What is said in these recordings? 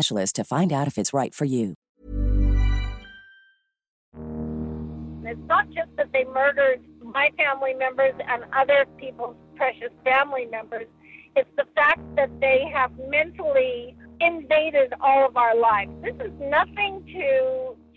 to find out if it's right for you. It's not just that they murdered my family members and other people's precious family members. It's the fact that they have mentally invaded all of our lives. This is nothing to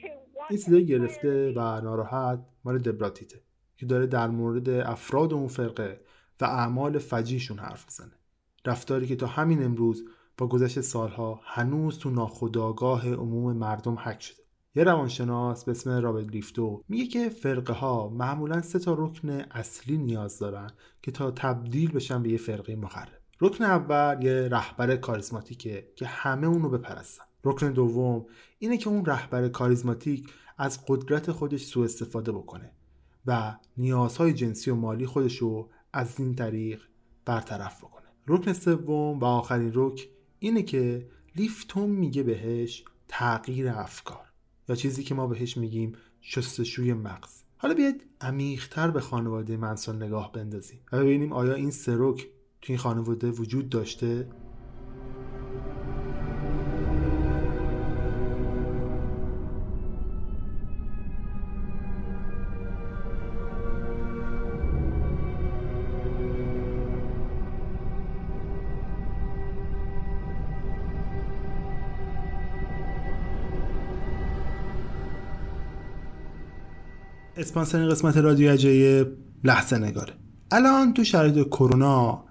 to این صدای گرفته و ناراحت مال دبراتیته که داره در مورد افراد اون فرقه و اعمال فجیشون حرف میزنه رفتاری که تا همین امروز با گذشت سالها هنوز تو ناخودآگاه عموم مردم حک شده. یه روانشناس به اسم رابرت لیفتو میگه که فرقه ها معمولا سه تا رکن اصلی نیاز دارن که تا تبدیل بشن به یه فرقه مخرب. رکن اول یه رهبر کاریزماتیکه که همه اونو بپرستن. رکن دوم اینه که اون رهبر کاریزماتیک از قدرت خودش سوء استفاده بکنه و نیازهای جنسی و مالی خودش رو از این طریق برطرف بکنه. رکن سوم و آخرین رک اینه که لیفتون میگه بهش تغییر افکار. یا چیزی که ما بهش میگیم شستشوی مغز. حالا بیاید عمیقتر به خانواده منسون نگاه بندازیم و ببینیم آیا این سرک تو این خانواده وجود داشته؟ اسپانسر قسمت رادیو اجایب لحظه نگاره. الان تو شرایط کرونا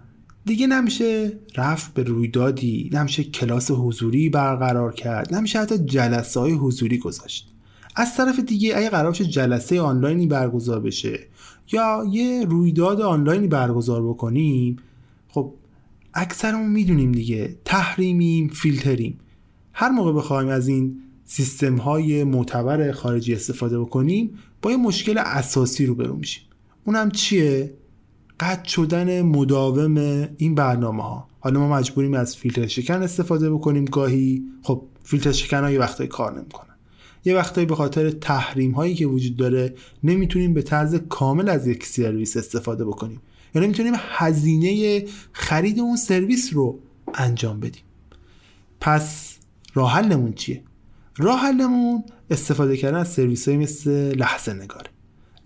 دیگه نمیشه رفت به رویدادی نمیشه کلاس حضوری برقرار کرد نمیشه حتی جلسه های حضوری گذاشت. از طرف دیگه اگه قرار جلسه آنلاینی برگزار بشه یا یه رویداد آنلاینی برگزار بکنیم خب اکثرمون می‌دونیم دیگه. تحریمیم فیلتریم. هر موقع بخوایم از این سیستم های معتبر خارجی استفاده بکنیم با یه مشکل اساسی رو برو میشیم. اونم چیه؟ قطع شدن مداوم این برنامه ها حالا ما مجبوریم از فیلتر شکن استفاده بکنیم گاهی. خب فیلتر شکن ها یه وقتایی کار نمی‌کنن. یه وقتایی به خاطر تحریم هایی که وجود داره نمی‌تونیم به طرز کامل از یک سرویس استفاده بکنیم. یا نمی‌تونیم هزینه خرید اون سرویس رو انجام بدیم. پس راه حلمون چیه؟ راه حلمون استفاده کردن از سرویس های مثل لحظه نگار.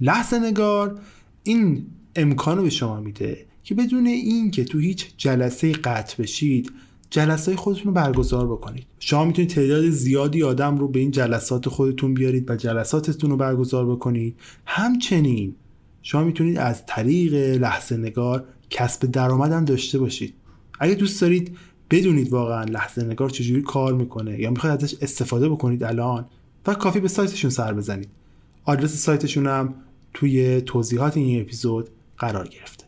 لحظه نگار این امکانو به شما میده که بدون این که تو هیچ جلسه قطع بشید جلسه خودتون رو برگزار بکنید. شما می‌تونید تعداد زیادی آدم رو به این جلسات خودتون بیارید و جلساتتون رو برگزار بکنید. همچنین شما می‌تونید از طریق لحظه نگار کسب درآمد هم داشته باشید. اگه دوست دارید بدونید واقعا لحظه نگار چجوری کار می‌کنه یا می‌خواید ازش استفاده بکنید الان و کافی به سایتشون سر بزنید. آدرس سایتشون هم توی توضیحات این اپیزود قرار گرفته.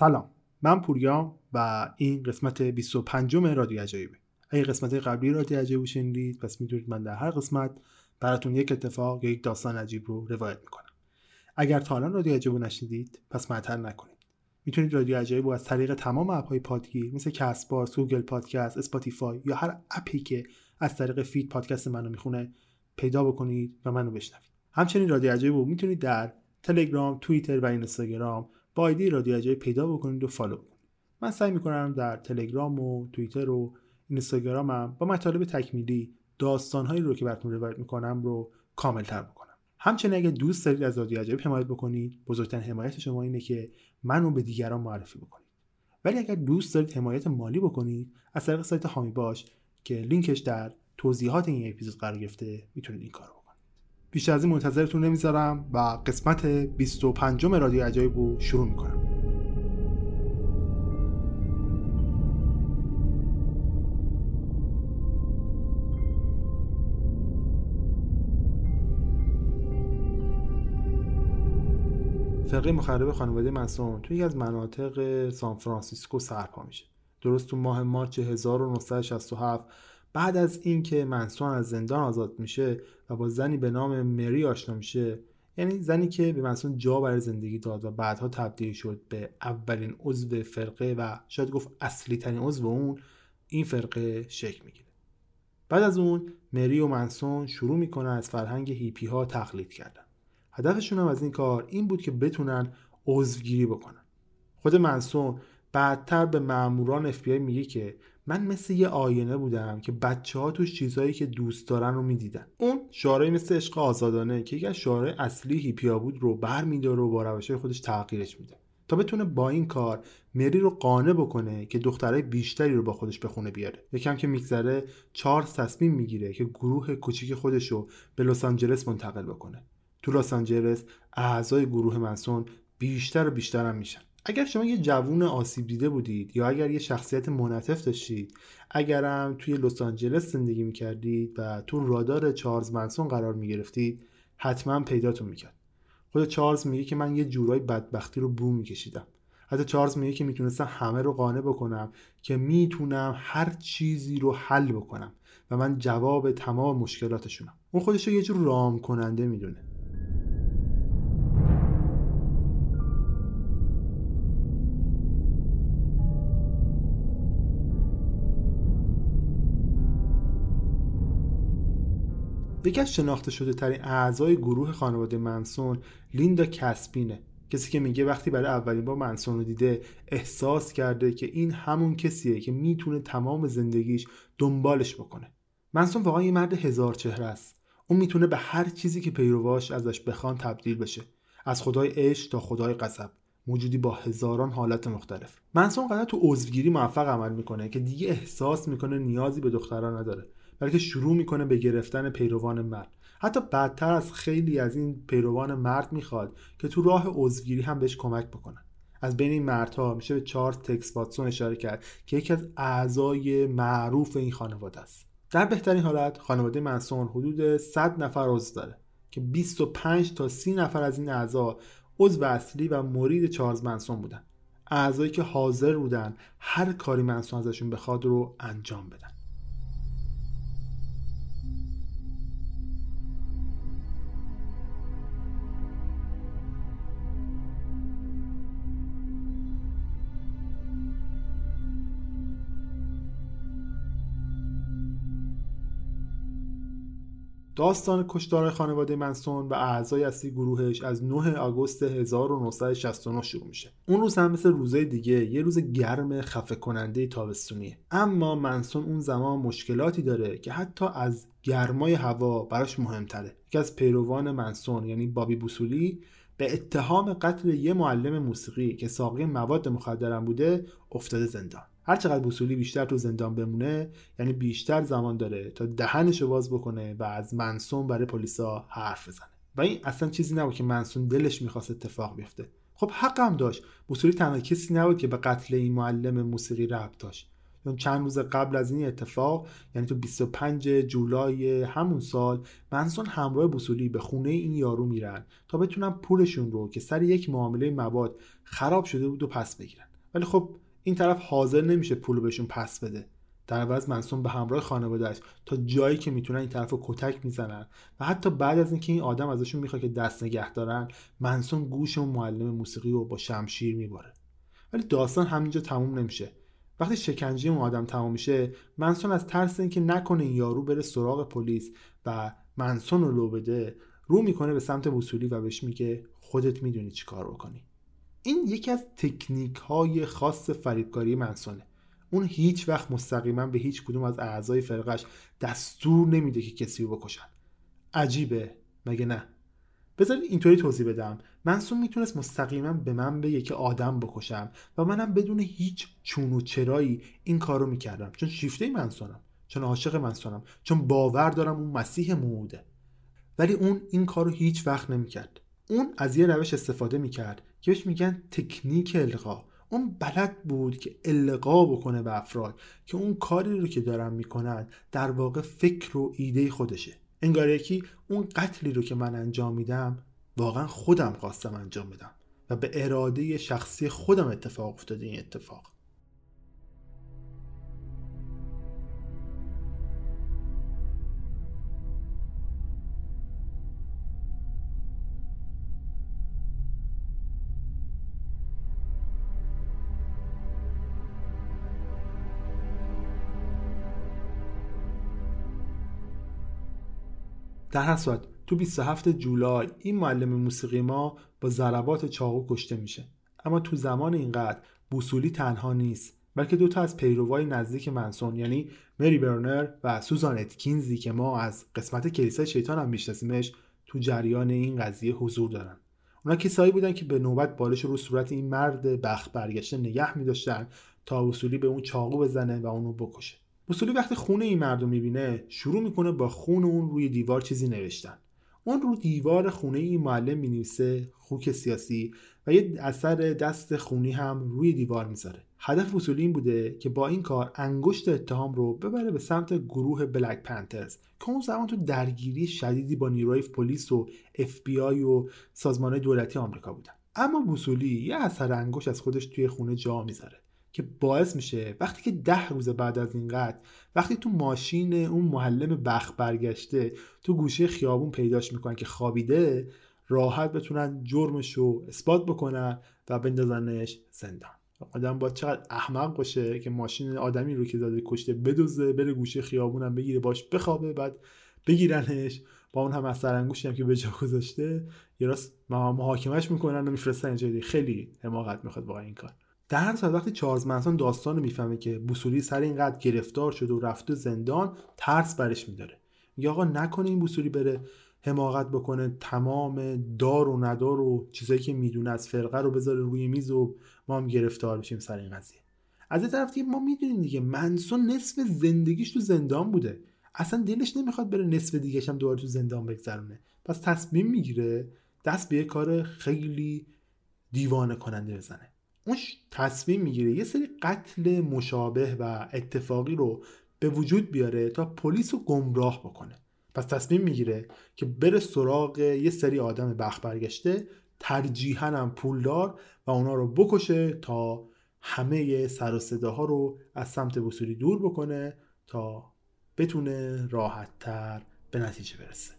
سلام. من پوریام و این قسمت 25 رادیو عجایبه. اگه قسمت قبلی رادیو عجایب شنیدید پس می‌دونید من در هر قسمت براتون یک اتفاق یا یک داستان عجیب رو روایت می‌کنم. اگر تا الان رادیو عجایب نشنیدید پس معطل نکنید. می‌تونید رادیو عجایب رو از طریق تمام اپ های پادگیر مثل کست باکس، گوگل پادکست، اسپاتیفای یا هر اپی که از طریق feed پادکست منو می‌خونه پیدا بکنید و منو بشنوید. همچنین رادیو عجایب رو می‌تونید در تلگرام، توییتر و اینستاگرام با آیدی رادیو عجایب پیدا بکنید و follow بکنید. من سعی می‌کنم در تلگرام و توییتر و اینستاگرامم با مطالب تکمیلی داستانهایی رو که براتون روایت می‌کنم رو کاملتر بکنم. همچنین اگه دوست دارید از رادیو عجایب حمایت بکنید بزرگترین حمایت شما اینه که منو به دیگران معرفی بکنید. ولی اگر دوست دارید حمایت مالی بکنید از طریق سایت حامی باش که لینکش در توضیحات این اپیزود قرار گرفته می‌تونید این کار بیشتر از این منتظرتون نمی‌ذارم و قسمت 25 رادیو عجایب رو شروع می‌کنم. فرقه مخرب خانواده منسون توی یکی از مناطق سان فرانسیسکو سرپا میشه. درست تو ماه مارچ 1967 بعد از اینکه منسون از زندان آزاد میشه و با زنی به نام مری آشنا میشه یعنی زنی که به منسون جا برای زندگی داد و بعدها تبدیل شد به اولین عضو فرقه و شاید گفت اصلی ترین عضو اون این فرقه شکل می‌گیره. بعد از اون مری و منسون شروع می‌کنن از فرهنگ هیپی ها تقلید کردن. هدفشون هم از این کار این بود که بتونن عضوگیری بکنن. خود منسون بعدتر به ماموران اف میگه که من مثل یه آینه بودم که بچه ها توش چیزهایی که دوست دارن رو می‌دیدن. اون شعارهایی مثل عشق آزادانه که یکی از شعارهای اصلی هیپیا بود رو بر میداره و با روش خودش تغییرش میده. تا بتونه با این کار مری رو قانع بکنه که دخترای بیشتری رو با خودش به خونه بیاره. یکم که میگذره چارلز تصمیم می‌گیره که گروه کوچیک خودش رو به لس آنجلس منتقل بکنه. تو لس آنجلس اعضای گروه منسون بیشتر و بیشتر هم میشن. اگر شما یه جوون آسیب دیده بودید یا اگر یه شخصیت منعطف داشتید اگرم توی لس آنجلس زندگی می‌کردید و تو رادار چارلز منسون قرار می‌گرفتید حتما پیداتون می‌کرد. خود چارلز میگه که من یه جورای بدبختی رو بو میکشیدم. حتی چارلز میگه که می‌تونستم همه رو قانع بکنم که می‌تونم هر چیزی رو حل بکنم و من جواب تمام مشکلاتشونم. اون خودش رو یه جور رام کننده می‌دونه. یکی از شناخته شده ترین اعضای گروه خانواده منسون لیندا کسپینه. کسی که میگه وقتی برای اولین بار منسون رو دیده احساس کرده که این همون کسیه که می‌تونه تمام زندگیش دنبالش بکنه. منسون واقعا یه مرد هزار چهره است. اون می‌تونه به هر چیزی که پیرواش ازش بخوان تبدیل بشه. از خدای عشق تا خدای قصب. موجودی با هزاران حالت مختلف. منسون قدر تو عضوگیری موفق عمل می‌کنه که دیگه احساس می‌کنه نیازی به دختران نداره. بلکه شروع می‌کنه به گرفتن پیروان مرد. حتی بدتر از خیلی از این پیروان مرد می‌خواد که تو راه عضوگیری هم بهش کمک بکنن. از بین این مردها میشه به چارلز تکس واتسون اشاره کرد که یکی از اعضای معروف این خانواده است. در بهترین حالت خانواده منسون حدود 100 نفر عضو داره که 25 تا 30 نفر از این اعضا عضو اصلی و مرید چارلز منسون بودن. اعضایی که حاضر بودن هر کاری منسون ازشون بخواد رو انجام بدن. داستان کشتار خانواده منسون و اعضای اصلی گروهش از 9 آگوست 1969 شروع میشه. اون روز هم مثل روزهای دیگه یه روز گرم خفه کننده تابستونیه. اما منسون اون زمان مشکلاتی داره که حتی از گرمای هوا براش مهمتره. یکی از پیروان منسون یعنی بابی بوسولی به اتهام قتل یه معلم موسیقی که ساقی مواد مخدرم بوده افتاده زندان. هر چقدر بوسولی بیشتر تو زندان بمونه یعنی بیشتر زمان داره تا دهنشو باز بکنه و از منسون برای پلیسا حرف بزنه. و این اصلا چیزی نبود که منسون دلش می‌خواست اتفاق بیفته. خب حق هم داشت. بوسولی تنها کسی نبود که به قتل این معلم موسیقی ربط داشت. چون چند روز قبل از این اتفاق یعنی تو 25 جولای همون سال منسون همراه بوسولی به خونه این یارو میرن تا بتونن پولشون رو که سر یک معامله مواد خراب شده بود و پس بگیرن. ولی خب این طرف حاضر نمیشه پول بهشون پس بده. در عوض منسون به همراه خانوادهش تا جایی که می‌تونن این طرف رو کتک می‌زنن و حتی بعد از اینکه این آدم ازشون می‌خواد که دست نگه دارن منسون گوش اون معلم موسیقی رو با شمشیر میباره. ولی داستان همینجا تموم نمیشه. وقتی شکنجه اون آدم تمام میشه منسون از ترس اینکه نکنه این یارو بره سراغ پلیس و منسون رو لو بده رو می‌کنه به سمت وصولی و بهش میگه خودت می‌دونی چی کار بکنی. این یکی از تکنیک های خاص فریبکاری منسونه اون هیچ وقت مستقیما به هیچ کدوم از اعضای فرقش دستور نمیده که کسی رو بکشن. عجیبه. مگه نه؟ بذارید اینطوری توضیح بدم. منسون می‌تونست مستقیما به من بگه که آدم بکشم و منم بدون هیچ چون و چرایی این کارو می‌کردم. چون شیفته منسونم چون عاشق منسونم چون باور دارم اون مسیح موعوده. ولی اون این کارو هیچ وقت نمی‌کرد. اون از یه روش استفاده می‌کرد. که میگن تکنیک القا. اون بلد بود که القا بکنه به افراد که اون کاری رو که دارن می‌کنن در واقع فکر و ایده خودشه. انگار یکی اون قتلی رو که من انجام میدم واقعا خودم خواستم انجام بدم و به اراده شخصی خودم اتفاق افتاده این اتفاق. در هر صورت تو 27 جولای این معلم موسیقی ما با ضربات چاقو کشته میشه. اما تو زمان این قتل بوسولی تنها نیست بلکه دو تا از پیروای نزدیک منسون یعنی مری برنر و سوزان اتکینزی که ما از قسمت کلیسای شیطان هم میشناسیمش تو جریان این قضیه حضور دارن. اونا کسایی بودن که به نوبت بالش رو صورت این مرد بخت برگشته نگه میداشتن تا وصولی به اون چاقو بزنه و اونو بکشه. اصولی وقتی خونه این مرد رو می‌بینه شروع می‌کنه با خون اون روی دیوار چیزی نوشتن. اون رو دیوار خونه این معلم می‌نویسه خوک سیاسی و یه اثر دست خونی هم روی دیوار می‌ذاره. هدف اصولی این بوده که با این کار انگشت اتهام رو ببره به سمت گروه بلک پنترز که اون زمان تو درگیری شدیدی با نیروی پلیس و اف بی آی و سازمان دولتی آمریکا بودن. اما بوسولی یه اثر انگشت از خودش توی خونه جا می‌ذاره. که باعث میشه. وقتی که ده روز بعد از این قتل وقتی تو ماشین اون معلم بخ برگشته تو گوشه خیابون پیداش می‌کنن که خوابیده راحت بتونن جرمش رو اثبات بکنن و بندازنش زندان. آدم با چقدر احمق باشه که ماشین آدمی رو که داده کشته بدوزه بره گوشه خیابونم بگیره باش بخوابه بعد بگیرنش. با اون هم از سرانگوشی هم که به جا گذاشته یه راست محاکمش می‌کنن و میفرستن جایی خیلی حماقت می‌خواد واقعا این کار. در هر صورت وقتی چارلز منسون داستان رو می‌فهمه که بوسولی سر اینقدر گرفتار شده و رفته زندان ترس برش میداره. میگه آقا نکنه این بوسولی بره حماقت بکنه تمام دار و ندار و چیزایی که می‌دونه از فرقه رو بذاره روی میز و ما هم گرفتار بشیم سر این قضیه. از این طرف ما می‌دونیم دیگه منسون نصف زندگیش تو زندان بوده. اصلا دلش نمی‌خواد بره نصف دیگهش هم دوباره تو زندان بگذرونه. پس تصمیم می‌گیره دست به یه کار خیلی دیوانه کننده بزنه. اون تصمیم می‌گیره یه سری قتل مشابه و اتفاقی رو به وجود بیاره تا پلیس رو گمراه بکنه. پس تصمیم می‌گیره که بره سراغ یه سری آدم بخ برگشته ترجیحاً هم پولدار و اونا رو بکشه تا همه سر و صداها رو از سمت وصولی دور بکنه تا بتونه راحت تر به نتیجه برسه.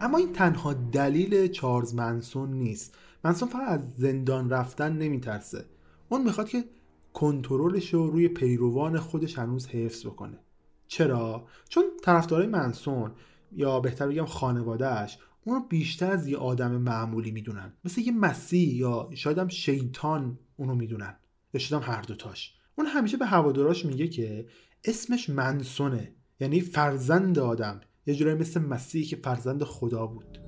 اما این تنها دلیل چارلز منسون نیست. منسون فقط از زندان رفتن نمیترسه. اون می‌خواد که کنترلش رو روی پیروان خودش هنوز حفظ بکنه. چرا؟ چون طرفدارای منسون یا بهتر بگم خانوادهش اون رو بیشتر از یه آدم معمولی می‌دونن. مثل یه مسیح یا شاید هم شیطان اونو می‌دونن. یا شاید هم هر دوتاش. اون همیشه به هواداراش میگه که اسمش منسونه. یعنی فرزند آدم. یه جورایی مثل مسیحی که فرزند خدا بود.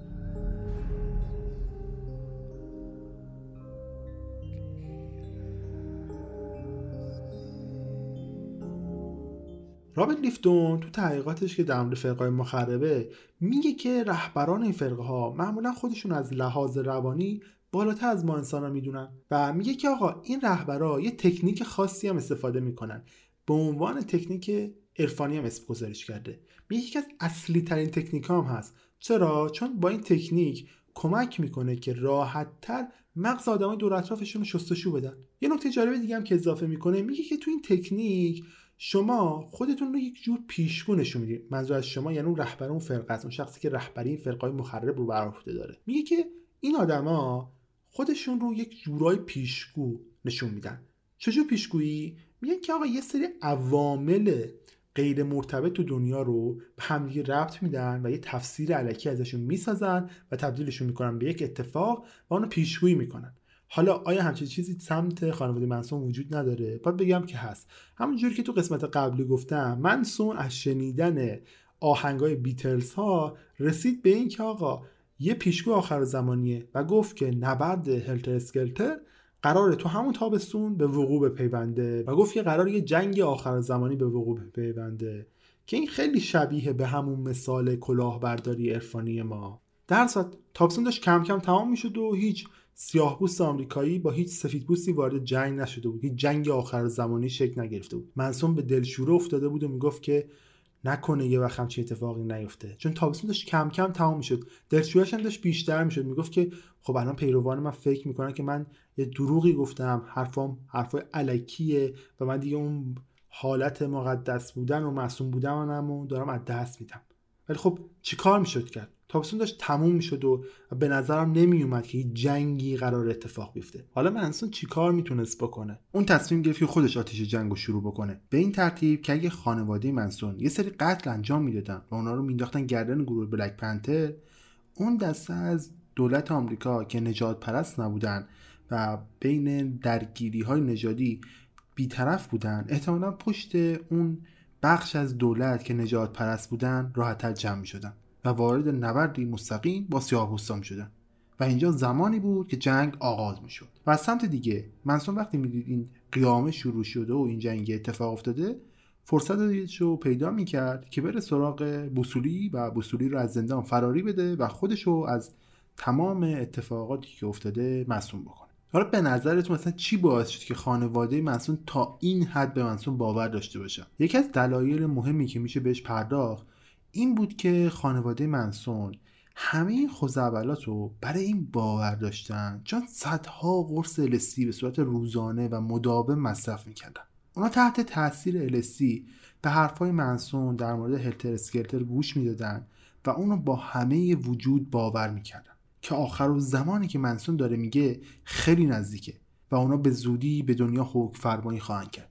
رابرت لیفتون تو تحقیقاتش که در مورد فرقای مخربه میگه که رهبران این فرقه ها معمولا خودشون از لحاظ روانی بالاتر از ما انسان ها می‌دونن و میگه که آقا این رهبرا یه تکنیک خاصی هم استفاده می‌کنن. به عنوان تکنیک عرفانی هم اسم گذارش کرده. میگه یکی از اصلی ترین تکنیک هم هست. چرا؟ چون با این تکنیک کمک می‌کنه که راحت تر مغز آدمای دور اطرافشون رو شستشو بدن. یه نکته جالب دیگه هم که اضافه می‌کنه میگه که تو این تکنیک شما خودتون رو یک جور پیشگو نشون می‌دید منظور از شما یعنی اون رهبر اون فرقه است اون شخصی که رهبری این فرقای مخرب رو بر داره. میگه که این آدما خودشون رو یک جورای پیشگو نشون میدن. چجور پیشگویی؟ میگن که آقا یه سری عوامل غیر مرتبط تو دنیا رو به همدیگه ربط میدن و یه تفسیر علکی ازشون می‌سازن و تبدیلشون می‌کنن به یک اتفاق و اونو پیشگویی می‌کنن. حالا آیا همچین چیزی سمت خانواده منسون وجود نداره؟ باید بگم که هست. همونجوری که تو قسمت قبلی گفتم منسون از شنیدن آهنگای بیتلز ها رسید به این که آقا یه پیشگو آخر زمانیه و گفت که نبرد هلتر اسکلتر قراره تو همون تابستون به وقوع بپیونده و گفت که قرار یه جنگ آخر زمانی به وقوع بپیونده که این خیلی شبیه به همون مثال کلاهبرداری عرفانی ما. در صورت تابستون داشت کم کم تمام می‌شد و هیچ سیاه بوست آمریکایی با هیچ سفید بوستی وارد جنگ نشده بود. هیچ جنگ آخر زمانی شکل نگرفته بود. منسون به دلشوره افتاده بود و می‌گفت که نکنه یه وقت همچین اتفاقی نیفته. چون تابستون داشت کم کم تمام می‌شد. دلشورش هم داشت بیشتر می‌شد. می‌گفت که خب الان پیروان من فکر می‌کنن که من یه دروغی گفتم حرفام حرفای علکیه و من دیگه اون حالت مقدس بودن و معصوم بودن و دارم از دست میدم. ولی خب چیکار می‌شد کرد؟ تابستون داشت تموم می‌شد و به نظرم نمیومد که هیچ جنگی قرار اتفاق بیفته. حالا منسون چیکار می‌تونست بکنه؟ اون تصمیم گرفت که خودش آتیش جنگ رو شروع بکنه. به این ترتیب که اگه خانواده منسون یه سری قتل انجام می‌دادن و اونا رو مینداختن گردن گروه بلک پنتر اون دسته از دولت آمریکا که نجات پرست نبودن و بین درگیری های نژادی بیطرف بودن احتمالا پشت اون بخش از دولت که نجات پرست بودن راحتتر جمع شدن و وارد نبردی مستقیم با سیاه‌پوستان شدن و اینجا زمانی بود که جنگ آغاز می شد و از سمت دیگه منسون وقتی می‌دید این قیامه شروع شده و این جنگ اتفاق افتاده فرصت رو پیدا می‌کرد که بره سراغ بوسولی و بوسولی رو از زندان فراری بده و خودش رو از تمام اتفاقاتی که افتاده مسئول بکنه. حالا به نظرتون مثلا چی باعث شد که خانواده منسون تا این حد به منسون باور داشته باشن؟ یکی از دلایل مهمی که میشه بهش پرداخت این بود که خانواده منسون همه این خوزعبلات رو برای این باور داشتن چون صدها قرص السی به صورت روزانه و مداوم مصرف می‌کردن. اونا تحت تاثیر السی به حرفای منسون در مورد هلتر اسکلتر گوش می‌دادن و اونو با همه وجود باور می‌کردن. که آخر و زمانی که منسون داره میگه خیلی نزدیکه و اونا به زودی به دنیا حکم فرمایی خواهند کرد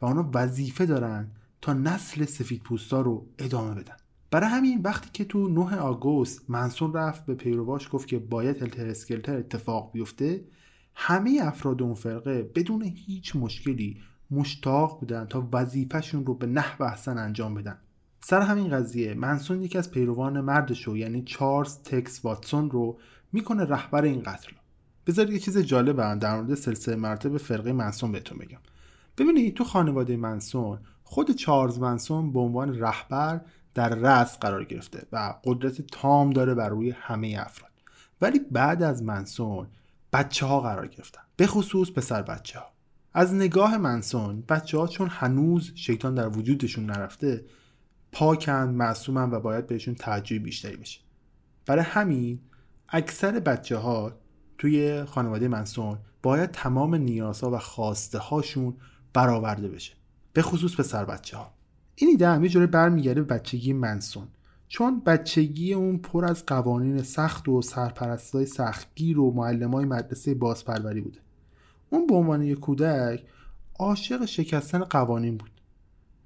و اونا وظیفه دارن تا نسل سفید پوستا رو ادامه بدن. برای همین وقتی که تو 9 آگوست منسون رفت به پیرواش گفت که باید هلتر اسکلتر اتفاق بیفته همه افراد اون فرقه بدون هیچ مشکلی مشتاق بودن تا وظیفهشون رو به نحو احسن انجام بدن. سر همین قضیه منسون یکی از پیروان مردشو یعنی چارلز تکس واتسون رو می‌کنه رهبر این قتل. بذارید یه چیز جالب در مورد سلسله مراتب فرقه منسون بهتون بگم. ببینید تو خانواده منسون خود چارلز منسون به عنوان رهبر در رأس قرار گرفته و قدرت تام داره بر روی همه افراد. ولی بعد از منسون بچه ها قرار گرفتن به خصوص پسر بچه ها از نگاه منسون بچه ها چون هنوز شیطان در وجودشون نرفته پاکند معصومن و باید بهشون توجه بیشتری بشه. برای همین اکثر بچه ها توی خانواده منسون باید تمام نیازها و خواسته هاشون برآورده بشه. به خصوص پسر بچه ها این ایده هم یه جوری برمیگرده به بچگی منسون. چون بچگی اون پر از قوانین سخت و سرپرستای سختگیر و معلمای مدرسه بازپروری بوده. اون به عنوان یک کودک عاشق شکستن قوانین بود.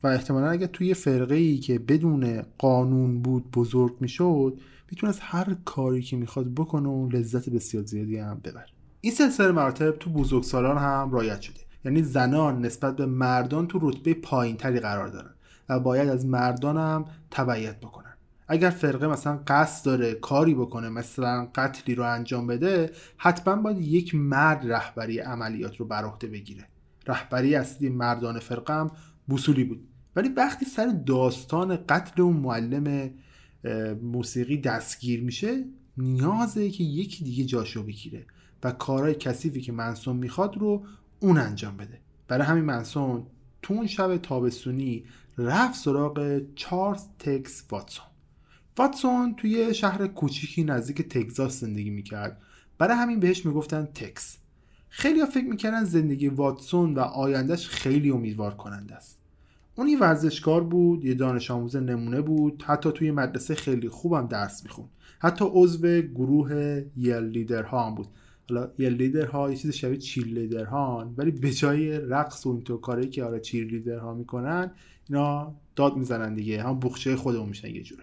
و احتمالا اگر توی فرقه ای که بدون قانون بود بزرگ می‌شد می‌تونست هر کاری که می‌خواد بکنه و لذت بسیار زیادی هم ببر این سلسله مراتب تو بزرگسالان هم رایت شده. یعنی زنان نسبت به مردان تو رتبه پایین تری قرار دارن و باید از مردان هم تبعیت بکنن. اگر فرقه مثلا قصد داره کاری بکنه مثلا قتلی رو انجام بده حتما باید یک مرد رهبری عملیات رو بر عهده بگیره. رهبری اصلی مردان فرقه هم بوسولی بود. ولی وقتی سر داستان قتل اون معلم موسیقی دستگیر میشه نیازه که یکی دیگه جاشو بگیره و کارهای کثیفی که منسون می‌خواد رو اون انجام بده. برای همین منسون تو اون شب تابستونی رفت سراغ چارلز تکس واتسون. واتسون توی شهر کوچیکی نزدیک تگزاس زندگی می‌کرد. برای همین بهش می‌گفتن تکس. خیلی ها فکر می‌کردن زندگی واتسون و آیندهش خیلی امیدوار کننده است. اون یه ورزشکار بود یه دانش آموز نمونه بود حتی توی مدرسه خیلی خوبم درس می‌خوند. حتی عضو گروه یل لیدر ها هم بود. حالا یل لیدر ها یه چیز شبیه چیر لیدر ها ولی به جای رقص و اینطور کاری که آره چیر لیدر ها می‌کنن اینا داد می‌زنن دیگه. هم بخشه خودمون میشن یه جوری.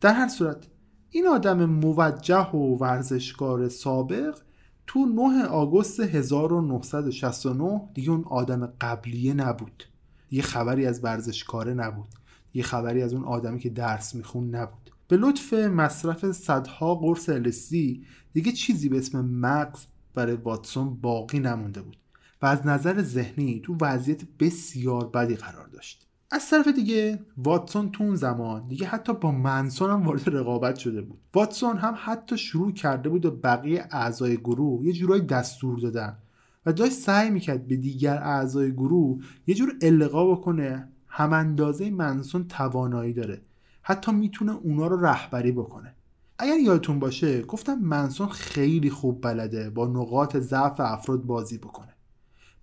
در هر صورت این آدم موجه و ورزشکار سابق تو 9 آگوست 1969 دیگه اون آدم قبلیه نبود. یه خبری از ورزشکاره نبود. یه خبری از اون آدمی که درس میخون نبود. به لطف مصرف صدها قرص السی دیگه چیزی به اسم مغز برای واتسون باقی نمونده بود و از نظر ذهنی تو وضعیت بسیار بدی قرار داشت. از طرف دیگه واتسون تو اون زمان دیگه حتی با منسون هم وارد رقابت شده بود. واتسون هم حتی شروع کرده بود و بقیه اعضای گروه یه جورایی دستور دادن. و داشت سعی می‌کرد به دیگر اعضای گروه یه جور القا بکنه هم اندازه منسون توانایی داره. حتی می‌تونه اونا رو رهبری بکنه. اگر یادتون باشه گفتم منسون خیلی خوب بلده با نقاط ضعف افراد بازی بکنه.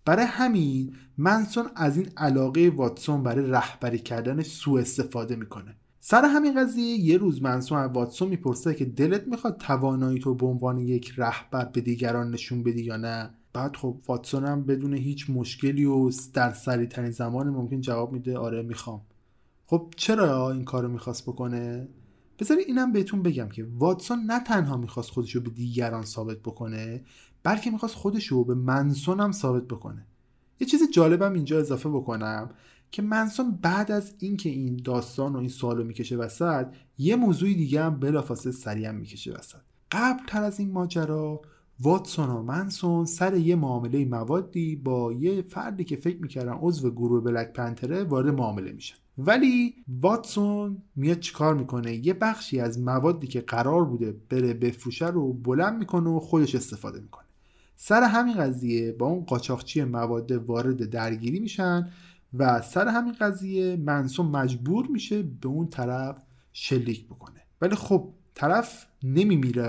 برای همین منسون از این علاقه واتسون برای رهبری کردن سوء استفاده می‌کنه. سر همین قضیه یه روز منسون از واتسون می‌پرسه که دلت می‌خواد توانایی تو به عنوان یک رهبر به دیگران نشون بدی یا نه؟ بعد خب واتسون هم بدون هیچ مشکلی و در سریع ترین زمان ممکن جواب میده آره می‌خوام. خب چرا این کارو می‌خواست بکنه؟ بذاری اینم بهتون بگم که واتسون نه تنها می‌خواست خودش رو به دیگران ثابت بکنه بلکه می‌خواست خودش رو به منسون هم ثابت بکنه. یه چیز جالبم اینجا اضافه بکنم که منسون بعد از اینکه این داستان و این سوالو می‌کشه وسط یه موضوع دیگه هم بلافاصله سریع می‌کشه وسط. قبل تر از این ماجرا واتسون و منسون سر یه معامله موادی با یه فردی که فکر می‌کردن عضو گروه بلک پنتره وارد معامله میشن. ولی واتسون میاد چیکار می‌کنه؟ یه بخشی از موادی که قرار بوده بره بفروشه رو بلند می‌کنه و خودش استفاده می‌کنه. سر همین قضیه با اون قاچاقچی مواد وارد درگیری میشن و سر همین قضیه منسون مجبور میشه به اون طرف شلیک بکنه. ولی خب طرف نمیمیره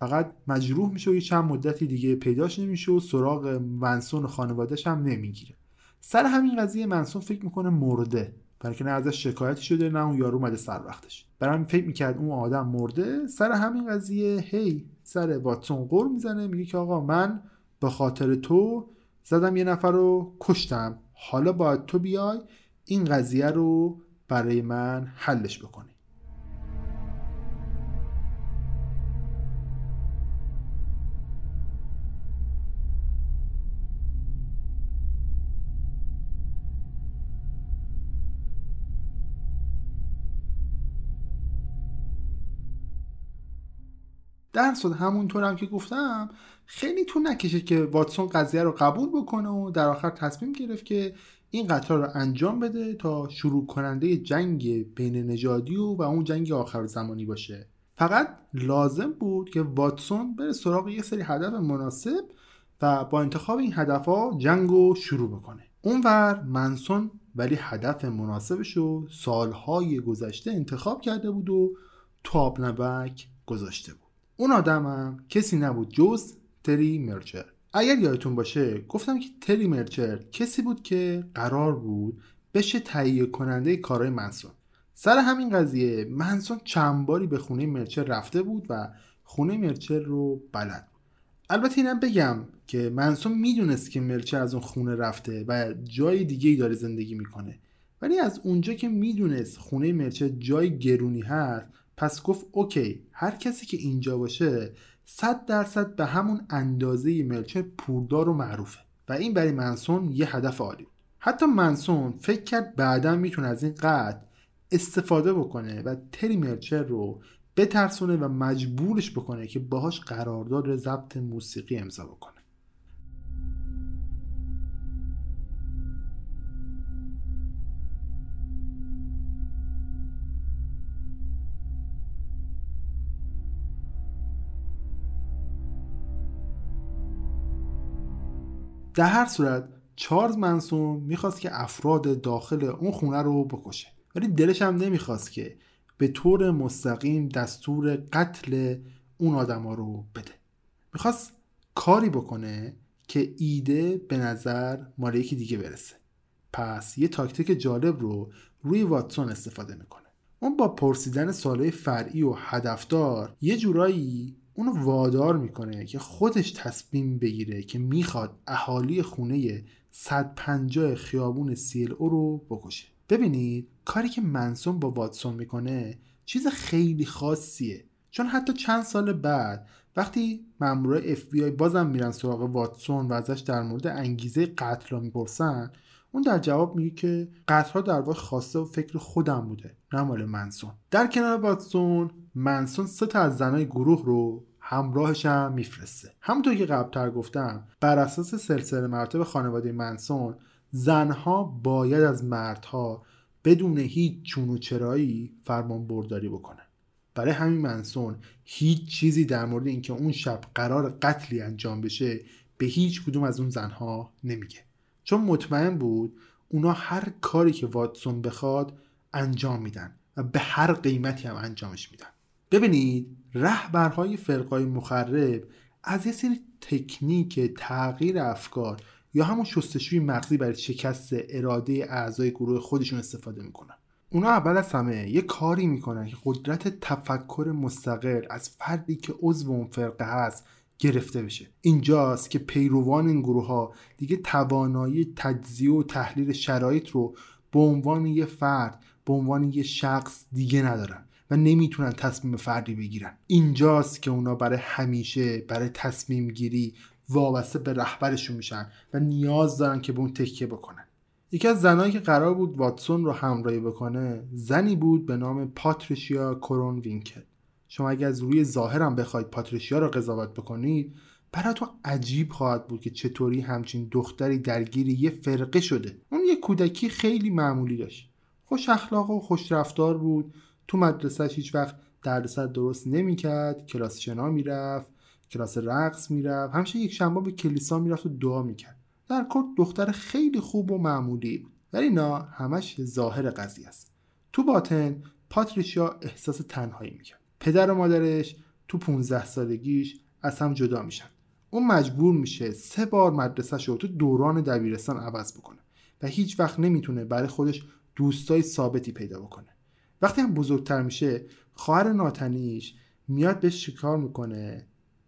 فقط مجروح میشه و یه چند مدتی دیگه پیداش نمیشه و سراغ منسون و خانوادهش هم نمی‌گیره. سر همین قضیه منسون فکر می‌کنه مرده برای که نه ازش شکایتی شده نه اون یارو اومده سر وقتش. برای همین فکر می‌کرد اون آدم مرده. سر همین قضیه هی سر واتسون قور می‌زنه میگه که آقا من به خاطر تو زدم یه نفر رو کشتم. حالا باید تو بیای این قضیه رو برای من حلش بکنی. در صورت همونطور هم که گفتم خیلی تو نکشید که واتسون قضیه رو قبول بکنه و در آخر تصمیم گرفت که این قطار رو انجام بده تا شروع کننده جنگ بین نژادی و, و اون جنگ آخر زمانی باشه. فقط لازم بود که واتسون بره سراغ یه سری هدف مناسب و با انتخاب این هدف ها جنگ رو شروع بکنه. اونور منسون ولی هدف مناسبش رو سالهای گذشته انتخاب کرده بود و تو نبک گذاشته بود. اون آدمم کسی نبود جز تری مرچر. اگر یادتون باشه گفتم که تری مرچر کسی بود که قرار بود بشه تهیه کننده کارهای منسون. سر همین قضیه منسون چند باری به خونه مرچل رفته بود و خونه مرچل رو بلد البته اینم بگم که منسون می‌دونست که مرچل از اون خونه رفته و جای دیگه ای داره زندگی می‌کنه. ولی از اونجا که می‌دونست خونه مرچل جای گرونی هست پس گفت اوکی هر کسی که اینجا باشه صد درصد به همون اندازه مرچل پوردار و معروفه. و این برای منسون یه هدف عالی بود. حتی منسون فکر کرد بعدا می‌تونه از این قد استفاده بکنه و تری مرچل رو بترسونه و مجبورش بکنه که باهاش قرارداد ضبط موسیقی امضا بکنه. در هر صورت چارلز منسون می‌خواست که افراد داخل اون خونه رو بکشه. ولی دلش هم نمی‌خواست که به طور مستقیم دستور قتل اون آدما رو بده. می‌خواست کاری بکنه که ایده به نظر مال یکی دیگه برسه. پس یه تاکتیک جالب رو روی واتسون استفاده می‌کنه. اون با پرسیدن سالهای فرعی و هدفدار یه جورایی اونو وادار می‌کنه که خودش تصمیم بگیره که می‌خواد اهالی خونه 150 خیابون سیل او رو بکشه. ببینید کاری که منسون با واتسون می‌کنه چیز خیلی خاصیه. چون حتی چند سال بعد وقتی مامورای اف بی آی بازم میرن سراغ واتسون و ازش در مورد انگیزه قتل می‌پرسن اون در جواب میگه که قتلها در واقع خواسته و فکر خودم بوده نه مال منسون. در کنار واتسون منسون سه تا از زنای گروه رو همراهش هم میفرسته. همونطور که قبلتر گفتم بر اساس سلسله مراتب خانواده منسون زنها باید از مردها بدون هیچ چون و چرایی فرمان برداری بکنن. برای همین منسون هیچ چیزی در مورد اینکه اون شب قرار قتلی انجام بشه به هیچ کدوم از اون زنها نمیگه. چون مطمئن بود اونا هر کاری که واتسون بخواد انجام میدن و به هر قیمتی هم انجامش میدن. ببینید رهبرهای فرقای مخرب از یه سری تکنیک تغییر افکار یا همون شستشوی مغزی برای شکست اراده اعضای گروه خودشون استفاده می‌کنن. اونا اول از همه یه کاری می‌کنن که قدرت تفکر مستقل از فردی که عضو اون فرقه هست گرفته بشه. اینجاست که پیروان این گروه ها دیگه توانایی تجزیه و تحلیل شرایط رو به عنوان یه فرد به عنوان یه شخص دیگه ندارن و نمی‌تونن تصمیم فردی بگیرن. اینجاست که اونا برای همیشه برای تصمیم گیری وابسته به رهبرشون میشن و نیاز دارن که به اون تکیه بکنن. یکی از زنایی که قرار بود واتسون رو همراهی بکنه زنی بود به نام پاتریشیا کرون وینکل شما اگر از روی ظاهرم بخواید پاتریشیا رو قضاوت بکنید براتون عجیب خواهد بود که چطوری همچین دختری درگیر یه فرقه شده. اون یه کودکی خیلی معمولی داشت. خوش اخلاق و خوش رفتار بود. تو مدرسهش هیچ وقت دردسر درست نمی‌کرد. کلاس شنا می‌رفت. کلاس رقص می‌رفت. همیشه یک شنبه به کلیسا می‌رفت و دعا می‌کرد. در کل دختر خیلی خوب و معمولی بود. ولی اینا همش ظاهر قضیه است. تو باطن پاتریشیا احساس تنهایی می‌کرد. پدر و مادرش تو 15 سالگیش از هم جدا میشن. اون مجبور میشه سه بار مدرسهش رو تو دوران دبیرستان عوض بکنه و هیچ وقت نمی‌تونه برای خودش دوستای ثابتی پیدا بکنه. وقتی هم بزرگتر میشه خواهر ناتنیش میاد بهش شکار می‌کنه؟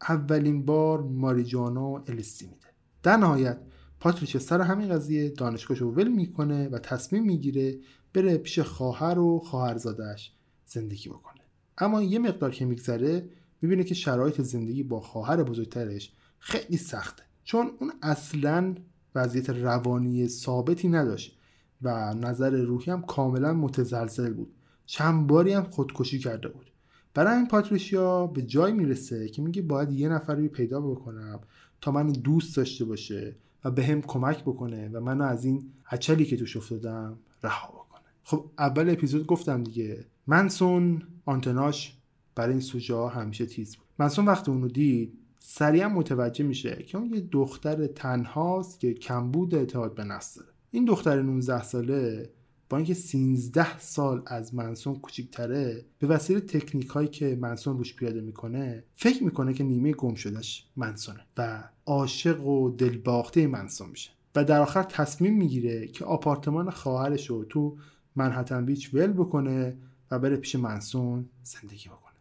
اولین بار ماریجوانا و الستی میده. در نهایت پاتریچ سر همین قضیه دانشگاهش رو ول می‌کنه و تصمیم می‌گیره بره پیش خواهر و خواهرزادش زندگی بکنه. اما یه مقدار که میگذره می‌بینه که شرایط زندگی با خواهر بزرگترش خیلی سخته. چون اون اصلا وضعیت روانی ثابتی نداشت و نظر روحی هم کاملا متزلزل بود. چند باری هم خودکشی کرده بود. برای این پاتریشیا به جای می‌رسه که میگه باید یه نفر رو پیدا بکنم تا منو دوست داشته باشه و به هم کمک بکنه و منو از این عچلی که توش افتادم رها بکنه. خب اول اپیزود گفتم دیگه. منسون آنتناش برای این سوژه ها همیشه تیز بود. منسون وقتی اونو دید سریعا متوجه میشه که اون یه دختر تنهاست که کمبود اعتماد به نفس داره. این دختر 19 ساله با اینکه 13 سال از منسون کوچیکتره به وسیله تکنیک هایی که منسون روش پیاده می‌کنه فکر می‌کنه که نیمه گم شدهش منسونه و عاشق و دلباخته منسون میشه. و در آخر تصمیم می‌گیره که آپارتمان خواهرش رو تو منحتن بیچ ول بکنه و بره پیش منسون زندگی بکنه.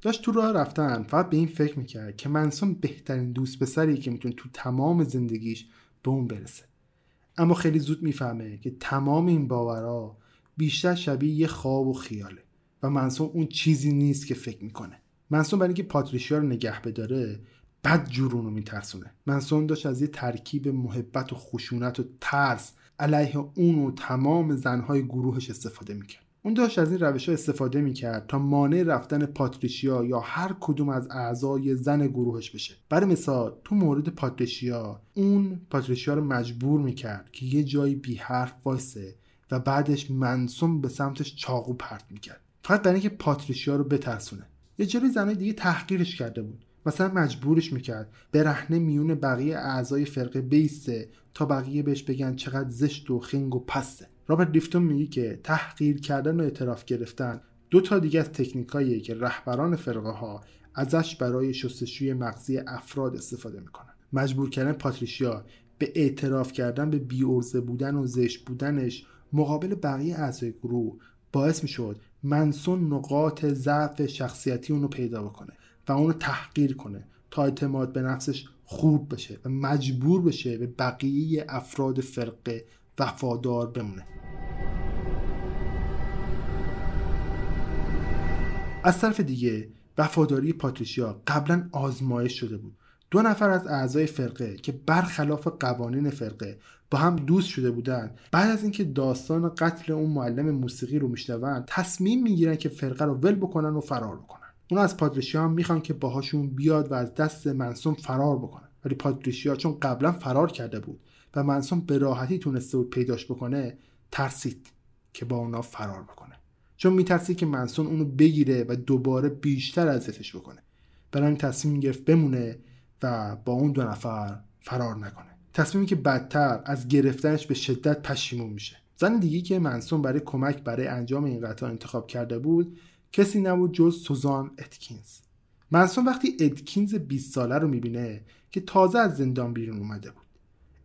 داشت تو راه رفتن فقط به این فکر می‌کرد که منسون بهترین دوست پسری که می‌تونه تو تمام زندگیش به اون برسه. اما خیلی زود می‌فهمه که تمام این باورها بیشتر شبیه یه خواب و خیاله و منسون اون چیزی نیست که فکر می‌کنه. منسون برای اینکه پاتریشیا رو نگه بداره بد جور اونو میترسونه. منسون داشت از یه ترکیب محبت و خشونت و ترس علیه اون و تمام زنهای گروهش استفاده می‌کرد. اون داشت از این روش ها استفاده می‌کرد تا مانع رفتن پاتریشیا یا هر کدوم از اعضای زن گروهش بشه. برای مثال تو مورد پاتریشیا اون پاتریشیا رو مجبور می‌کرد که یه جایی بی حرف وایسه و بعدش منسون به سمتش چاقو پرت می‌کرد. فقط برای اینکه پاتریشیا رو بترسونه. یه جوری زنای دیگه تحقیرش کرده بود. مثلا مجبورش می‌کرد رهنه میون بقیه اعضای فرقه بیسته تا بقیه بهش بگن چقدر زشت و خنگ و پسته. رابرت لیفتون میگه که تحقیر کردن و اعتراف گرفتن دو تا دیگه از تکنیکاییه که رهبران فرقه ها ازش برای شستشوی مغزی افراد استفاده می‌کنن. مجبور کردن پاتریشیا به اعتراف کردن به بیورزه بودن و زشت بودنش مقابل بقیه اعضای گروه باعث می‌شد منسون نقاط ضعف شخصیتی اونو پیدا بکنه و اونو تحقیر کنه تا اعتماد به نفسش خوب بشه و مجبور بشه به بقیه افراد فرقه وفادار بمونه. از طرف دیگه وفاداری پاتریشیا قبلا آزمایش شده بود. دو نفر از اعضای فرقه که برخلاف قوانین فرقه با هم دوست شده بودند بعد از اینکه داستان قتل اون معلم موسیقی رو میشنون تصمیم می‌گیرن که فرقه رو ول بکنن و فرار بکنن. اون از پادریشیا هم می‌خوان که باهاشون بیاد و از دست منسوم فرار بکنن. ولی پادریشیا چون قبلا فرار کرده بود و منسوم به راحتی تونسته بود پیداش بکنه ترسید که با اونا فرار بکنه. چون میترسید که منسون اونو بگیره و دوباره بیشتر اذیتش بکنه. برای تصمیم گرفت بمونه و با اون دو نفر فرار نکنه. تصمیمی که بدتر از گرفتنش به شدت پشیمون میشه. زن دیگه که منسون برای کمک برای انجام این قطار انتخاب کرده بود کسی نبود جز سوزان اتکینز. منسون وقتی اتکینز 20 ساله رو می‌بینه که تازه از زندان بیرون اومده بود.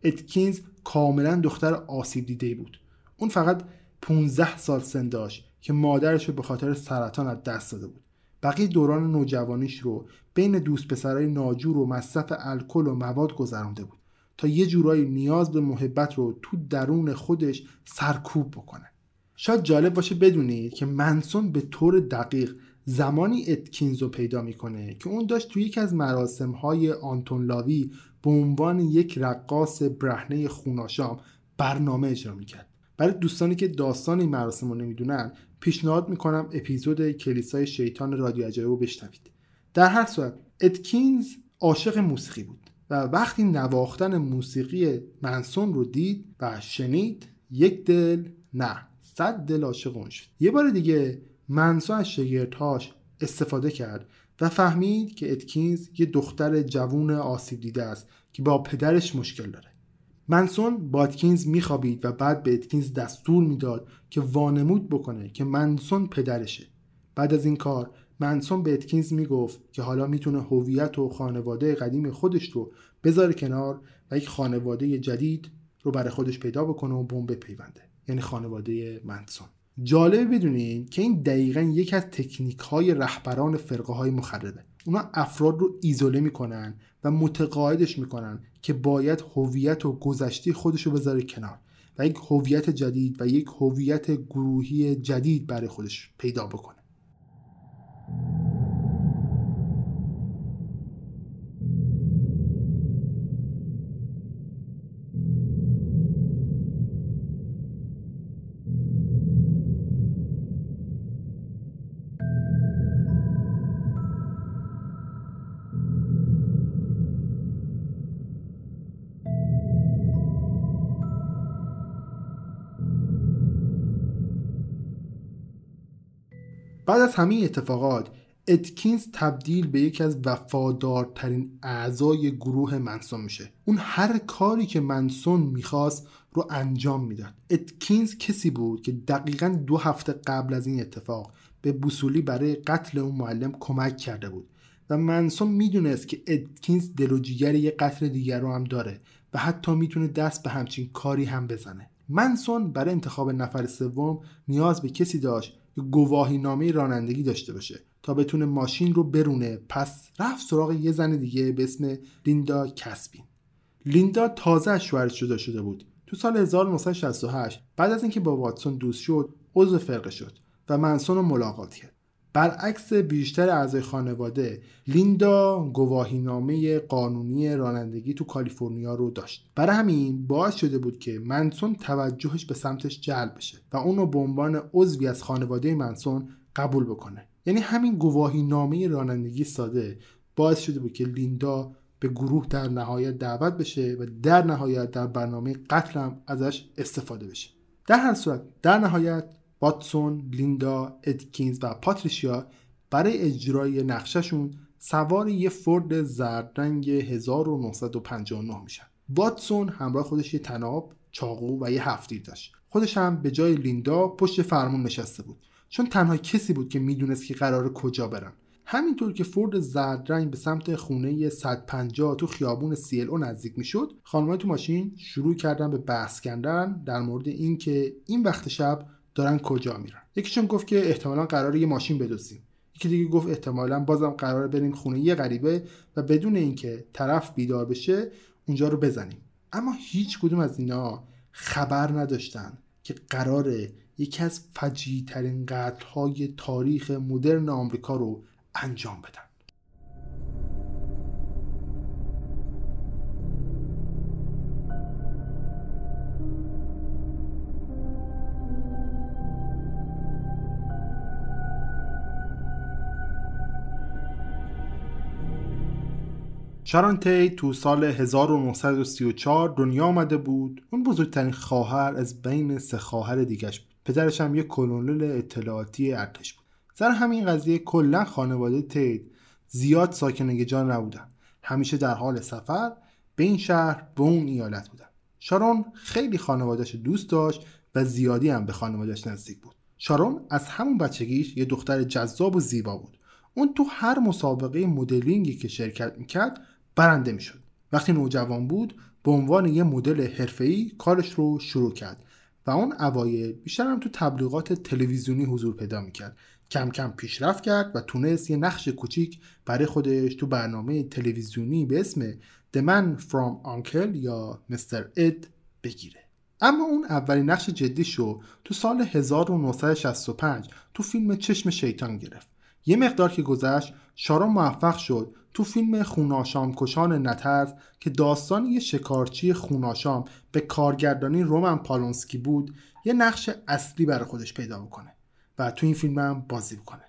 اتکینز کاملا دختر آسیب دیده بود. اون فقط 15 سال سن داشت که مادرش رو به خاطر سرطان از دست داده بود. بقیه دوران نوجوانیش رو بین دوست پسرای ناجور و مصرف الکل و مواد گذرانده بود تا یه جورایی نیاز به محبت رو تو درون خودش سرکوب بکنه. شاید جالب باشه بدونید که منسون به طور دقیق زمانی اتکینز رو پیدا می‌کنه که اون داشت توی یکی از مراسم های آنتون لاوی به عنوان یک رقاص برهنه خوناشام برنامه اجرا می‌کرد. برای دوستانی که داستان این مراسم رو نمی‌دونن پیشنهاد می‌کنم اپیزود کلیسای شیطان رادیو عجایب رو بشنوید. در هر صورت اتکینز عاشق موسیقی بود و وقتی نواختن موسیقی منسون رو دید و شنید یک دل نه صد دل عاشق اون شد. یه بار دیگه منسون از شگردهاش استفاده کرد و فهمید که اتکینز یه دختر جوون آسیب دیده است که با پدرش مشکل داره. منسون با اتکینز میخوابید و بعد به اتکینز دستور می‌داد که وانمود بکنه که منسون پدرشه. بعد از این کار منسون به اتکینز می‌گفت که حالا می‌تونه هویت و خانواده قدیم خودش رو بذاره کنار و یک خانواده جدید رو برای خودش پیدا بکنه و بمب بپیونده یعنی خانواده منسون. جالبه بدونین که این دقیقا یکی از تکنیک های رهبران فرقه های مخربه. اونا افراد رو ایزوله می‌کنن و متقاعدش می‌کنن که باید هویت و گذشته خودش رو بذاره کنار و یک هویت جدید و یک هویت گروهی جدید برای خودش پیدا بکنه. بعد از همین اتفاقات اتکینز تبدیل به یکی از وفادارترین اعضای گروه منسون میشه. اون هر کاری که منسون می‌خواست رو انجام می‌داد. اتکینز کسی بود که دقیقا دو هفته قبل از این اتفاق به بوسولی برای قتل اون معلم کمک کرده بود. و منسون می‌دونست که اتکینز دل و جیگر یه قتل دیگر رو هم داره و حتی می‌تونه دست به همچین کاری هم بزنه. منسون برای انتخاب نفر سوم نیاز به کسی داشت گواهی نامه رانندگی داشته باشه تا بتونه ماشین رو برونه. پس رفت سراغ یه زن دیگه به اسم لیندا کسبین. لیندا تازه از شوهرش جدا شده بود تو سال 1968 بعد از اینکه با واتسون دوست شد عضو فرقه شد و منسون رو ملاقات کرد. برعکس بیشتر اعضای خانواده لیندا گواهینامه قانونی رانندگی تو کالیفرنیا رو داشت. برای همین باعث شده بود که منسون توجهش به سمتش جلب بشه و اون رو به عنوان عضوی از خانواده منسون قبول بکنه. یعنی همین گواهی نامه رانندگی ساده باعث شده بود که لیندا به گروه در نهایت دعوت بشه و در نهایت در برنامه قتل هم ازش استفاده بشه. در هر صورت در نهایت واتسون، لیندا، ادکینز و پاتریشیا برای اجرای نقششون سوار یه فورد زرد رنگ 1959 میشن. واتسون همراه خودش یه تناب، چاقو و یه هفتیر داشت. خودش هم به جای لیندا پشت فرمون نشسته بود. چون تنها کسی بود که می‌دونست که قرار کجا برن. همینطور که فورد زرد رنگ به سمت خونه 150 تو خیابون سی او نزدیک می‌شد خانمای تو ماشین شروع کردن به بحث کردن در مورد اینکه این وقت شب دارن کجا میرن. یکیشون گفت که احتمالا قرار یه ماشین بدوزیم. یکی دیگه گفت احتمالا بازم قرار بریم خونه یه غریبه و بدون اینکه طرف بیدار بشه اونجا رو بزنیم. اما هیچ کدوم از اینا خبر نداشتن که قراره یکی از فجیع ترین قتل های تاریخ مدرن آمریکا رو انجام بدن. شارون تی تو سال 1934 دنیا آمده بود. اون بزرگترین خواهر از بین سه خواهر دیگش بود. پدرش هم یک کلونل اطلاعاتی ارتش بود. سر همین قضیه کلا خانواده تید زیاد ساکن جان نبودن. همیشه در حال سفر به این شهر به اون ایالت بودن. شارون خیلی خانوادهش دوست داشت و زیادی هم به خانوادهش نزدیک بود. شارون از همون بچگیش یه دختر جذاب و زیبا بود. اون تو هر مسابقه مدلینگی که شرکت می‌کرد برنده می‌شد. وقتی نوجوان بود به عنوان یه مدل حرفه‌ای کارش رو شروع کرد و اون اوایل بیشتر هم تو تبلیغات تلویزیونی حضور پیدا می‌کرد. کم کم پیشرفت کرد و تونست یه نقش کوچیک برای خودش تو برنامه تلویزیونی به اسم The Man From Uncle یا Mr. Ed بگیره. اما اون اولین نقش جدیشو تو سال 1965 تو فیلم چشم شیطان گرفت. یه مقدار که گذشت شارون موفق شد تو فیلم خوناشام کشان نترز که داستان یه شکارچی خوناشام به کارگردانی رومن پالونسکی بود یه نقش اصلی برای خودش پیدا بکنه و تو این فیلم هم بازی بکنه.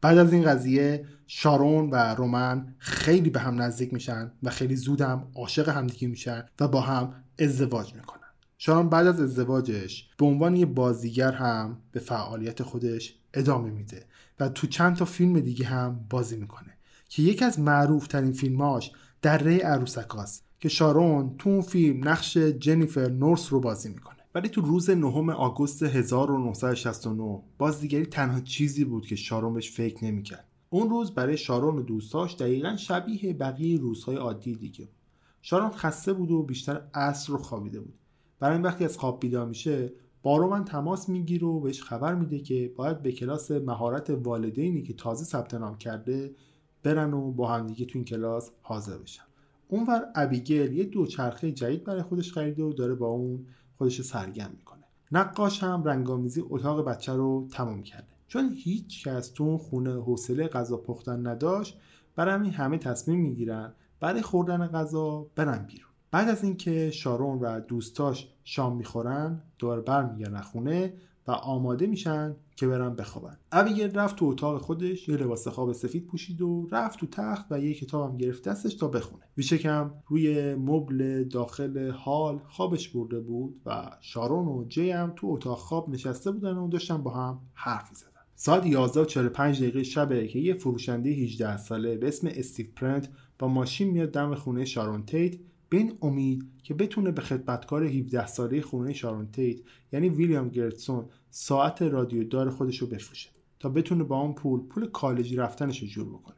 بعد از این قضیه شارون و رومن خیلی به هم نزدیک میشن و خیلی زود هم عاشق همدیگه میشن و با هم ازدواج می‌کنن. شارون بعد از ازدواجش به عنوان یه بازیگر هم به فعالیت خودش ادامه میده و تو چند تا فیلم دیگه هم بازی می‌کنه. که یکی از معروف ترین فیلماش دره عروسکاست که شارون تو اون فیلم نقش جنیفر نورس رو بازی می‌کنه. ولی تو روز نهم آگوست 1969 بازیگری تنها چیزی بود که شارون بهش فکر نمی‌کرد. اون روز برای شارون و دوستاش دقیقا شبیه بقیه روزهای عادی دیگه بود. شارون خسته بود و بیشتر عصر رو خوابیده بود. برای این وقتی از خواب بیدار میشه با رومن تماس می‌گیره و بهش خبر میده که باید به کلاس مهارت والدینی که تازه ثبت نام کرده برن و با همدیگه تو این کلاس حاضر بشن. اونور ابیگل یه دوچرخه جدید برای خودش خریده و داره با اون خودش سرگرم می‌کنه. نقاش هم رنگامیزی اتاق بچه رو تمام کرده. چون هیچ کس تو اون خونه حوصله غذا پختن نداشت برای همین همه تصمیم می‌گیرن برای خوردن غذا برن بیرون. بعد از اینکه شارون و دوستاش شام می‌خورن دور برمیگردن خونه و آماده میشن که برن بخوابن. ابیگل رفت تو اتاق خودش یه لباس خواب سفید پوشید و رفت تو تخت و یه کتابم گرفت دستش تا بخونه. ویچکم روی مبل داخل حال خوابش برده بود و شارون و جی هم تو اتاق خواب نشسته بودن و داشتن با هم حرف زدن ساعت 11 و 45 دقیقه شبه که یه فروشنده 18 ساله به اسم استیو پرنت با ماشین میاد دم خونه شارون تیت به این امید که بتونه به خدمتکار 17 ساله خونه شارون تیت یعنی ویلیام گرتسون ساعت رادیو دار خودش رو بفروشه تا بتونه با اون پول پول کالجی رفتنش رو جور بکنه.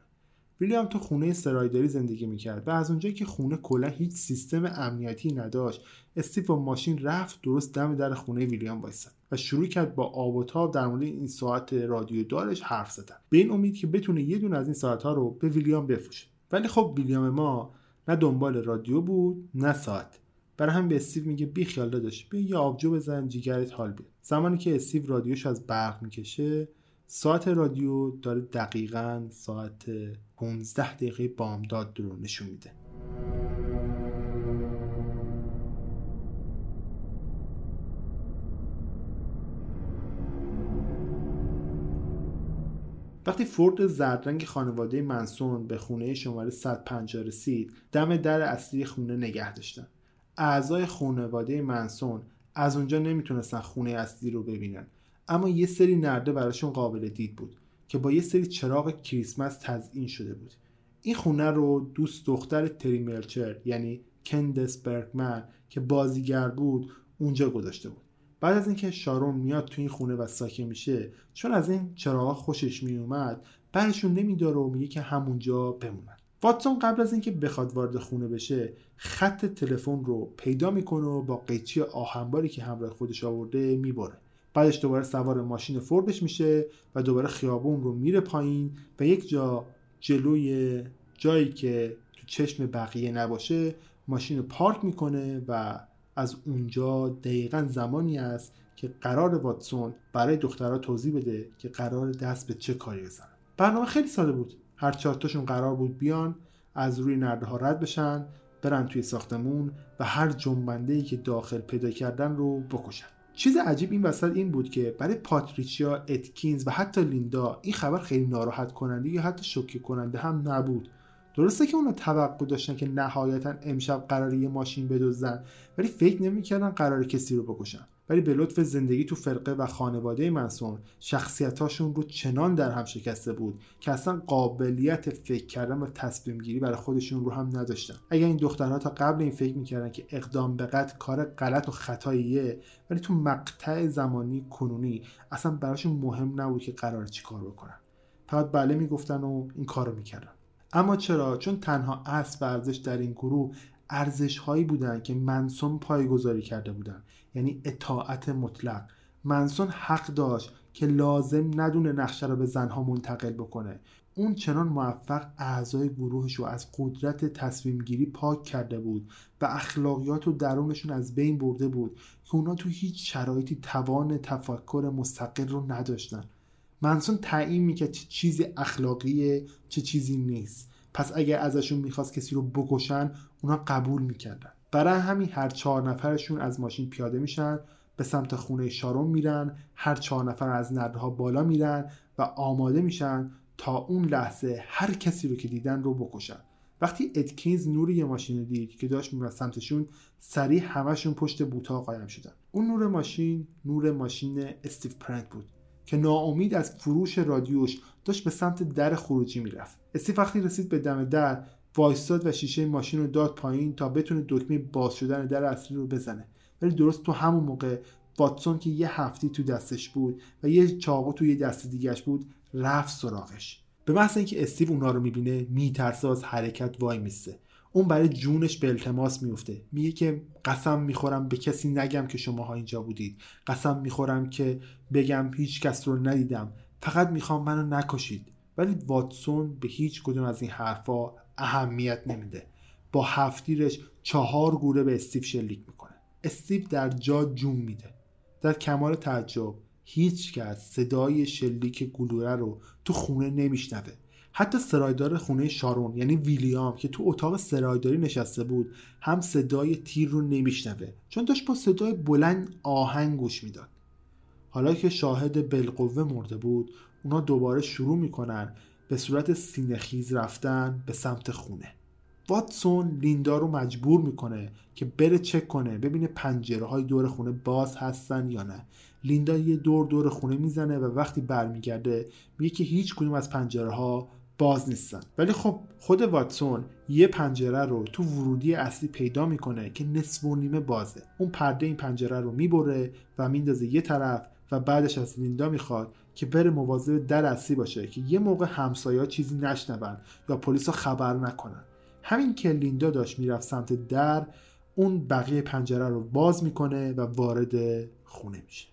ویلیام تو خونه سرایداری زندگی می‌کرد و از اونجایی که خونه کلا هیچ سیستم امنیتی نداشت استیو با ماشین رفت درست دم در خونه ویلیام وایساد و شروع کرد با آب و تاب در مورد این ساعت رادیو دارش حرف زدن. به این امید که بتونه یه دونه از این ساعت ها رو به ویلیام بفروشه. ولی خب ویلیام ما نه دنبال رادیو بود نه ساعت. برای هم به استیو میگه بی خیال داداش بیا یه آبجو بزن جیگرت حال بیاد. زمانی که استیو رادیوش از برق می‌کشه ساعت رادیو داره دقیقا ساعت 15 دقیقه بامداد رو نشون میده. وقتی فورد زردرنگ خانواده منسون به خونه شماره 150 رسید دم در اصلی خونه نگه داشتن. اعضای خانواده منسون از اونجا نمی‌تونستن خونه اصلی رو ببینن. اما یه سری نرده براشون قابل دید بود که با یه سری چراغ کریسمس تزئین شده بود. این خونه رو دوست دختر تری مرچر یعنی کندس برگمن که بازیگر بود اونجا گذاشته بود. بعد از اینکه شارون میاد تو این خونه و ساکن میشه چون از این چراغ خوشش میومد برشون نمیداره و میگه که همونجا بمونن. واتسون قبل از اینکه بخواد وارد خونه بشه خط تلفن رو پیدا می‌کنه و با قیچی آهنباری که همراه خودش آورده می‌بره. بعدش دوباره سوار ماشین فوردش میشه و دوباره خیابون رو میره پایین و یک جا جلوی جایی که تو چشم بقیه نباشه ماشین رو پارک می‌کنه و از اونجا دقیقا زمانی است که قرار واتسون برای دخترها توضیح بده که قرار دست به چه کاری بزنن. برنامه خیلی ساده بود. هر چهار تاشون قرار بود بیان از روی نرده ها رد بشن برن توی ساختمون و هر جنبنده که داخل پیدا کردن رو بکشن. چیز عجیب این وسط این بود که برای پاتریچیا اتکینز و حتی لیندا این خبر خیلی ناراحت کننده یا حتی شوکه کننده هم نبود. درسته که اونا توقع داشتن که نهایتا امشب قرار یه ماشین بدزدن ولی فکر نمی‌کردن قرار کسی رو بکشن. ولی به لطف زندگی تو فرقه و خانواده منسون شخصیتاشون رو چنان در هم شکسته بود که اصلا قابلیت فکر کردن و تصمیم گیری برای خودشون رو هم نداشتن. اگر این دخترها تا قبل این فکر می‌کردن که اقدام به قتل کار غلط و خطاییه ولی تو مقطع زمانی کنونی اصلا براشون مهم نبود که قرار چی کار بکنن. فقط بله می‌گفتن و این کار رو می‌کردن. اما چرا؟ چون تنها اصل و ارزش در این گروه ارزش هایی بودن که منسون پایگذاری کرده بودن یعنی اطاعت مطلق. منسون حق داشت که لازم ندونه نقشه رو به زنها منتقل بکنه. اون چنان موفق اعضای گروهش رو از قدرت تصمیم گیری پاک کرده بود و اخلاقیات و درونشون از بین برده بود که اونا تو هیچ شرایطی توان تفکر مستقل رو نداشتن. منسون تعیین می‌کرد چه چیزی اخلاقیه چه چیزی نیست. پس اگر ازشون می‌خواست کسی رو بکشن اونا قبول می‌کردن. برای همین هر چهار نفرشون از ماشین پیاده میشن به سمت خونه شارون میرن هر چهار نفر از نردها بالا میرن و آماده میشن تا اون لحظه هر کسی رو که دیدن رو بکشن. وقتی ادکینز نور یه ماشین دید که داشت می‌رفت سمتشون سریع همشون پشت بوتا قایم شدن. اون نور ماشین نور ماشین استیو پرنت بود. که ناامید از فروش رادیوش داشت به سمت در خروجی می‌رفت. استیو وقتی رسید به دم در وایستاد و شیشه ماشین رو داد پایین تا بتونه دکمه باز شدن در اصلی رو بزنه. ولی درست تو همون موقع واتسون که یه هفتی تو دستش بود و یه چاقو تو یه دست دیگهش بود رفت سراغش. به محض اینکه استیو اونا رو می‌بینه میترسه از حرکت وای میسته اون برای جونش به التماس میفته میگه که قسم می‌خورم به کسی نگم که شماها اینجا بودید. قسم می‌خورم که بگم هیچ کس رو ندیدم. فقط می‌خوام منو نکشید. ولی واتسون به هیچ کدوم از این حرفا اهمیت نمیده. با هفتیرش چهار گوره به استیو شلیک می‌کنه. استیو در جا جون میده. در کمال تعجب هیچ کس صدای شلیک گلوله رو تو خونه نمیشنوه. حتی سرایدار خونه شارون یعنی ویلیام که تو اتاق سرایداری نشسته بود هم صدای تیر رو نمیشنوه. چون داشت با صدای بلند آهنگ گوش می‌داد. حالا که شاهد بالقوه مرده بود اونا دوباره شروع می‌کنن به صورت سینهخیز رفتن به سمت خونه. واتسون لیندا رو مجبور می‌کنه که بره چک کنه ببینه پنجره های دور خونه باز هستن یا نه. لیندا یه دور دور خونه می‌زنه و وقتی برمیگرده میگه که هیچ کدوم از پنجره ها باز نیستن. ولی خب خود واتسون یه پنجره رو تو ورودی اصلی پیدا می‌کنه که نصف و نیمه بازه. اون پرده این پنجره رو می‌بره و میندازه یه طرف و بعدش از لیندا می‌خواد که بره مواظب در اصلی باشه که یه موقع همسایه چیزی نشنون یا پلیس خبر نکنن. همین که لیندا داشت می‌رفت سمت در اون بقیه پنجره رو باز می‌کنه و وارد خونه میشه.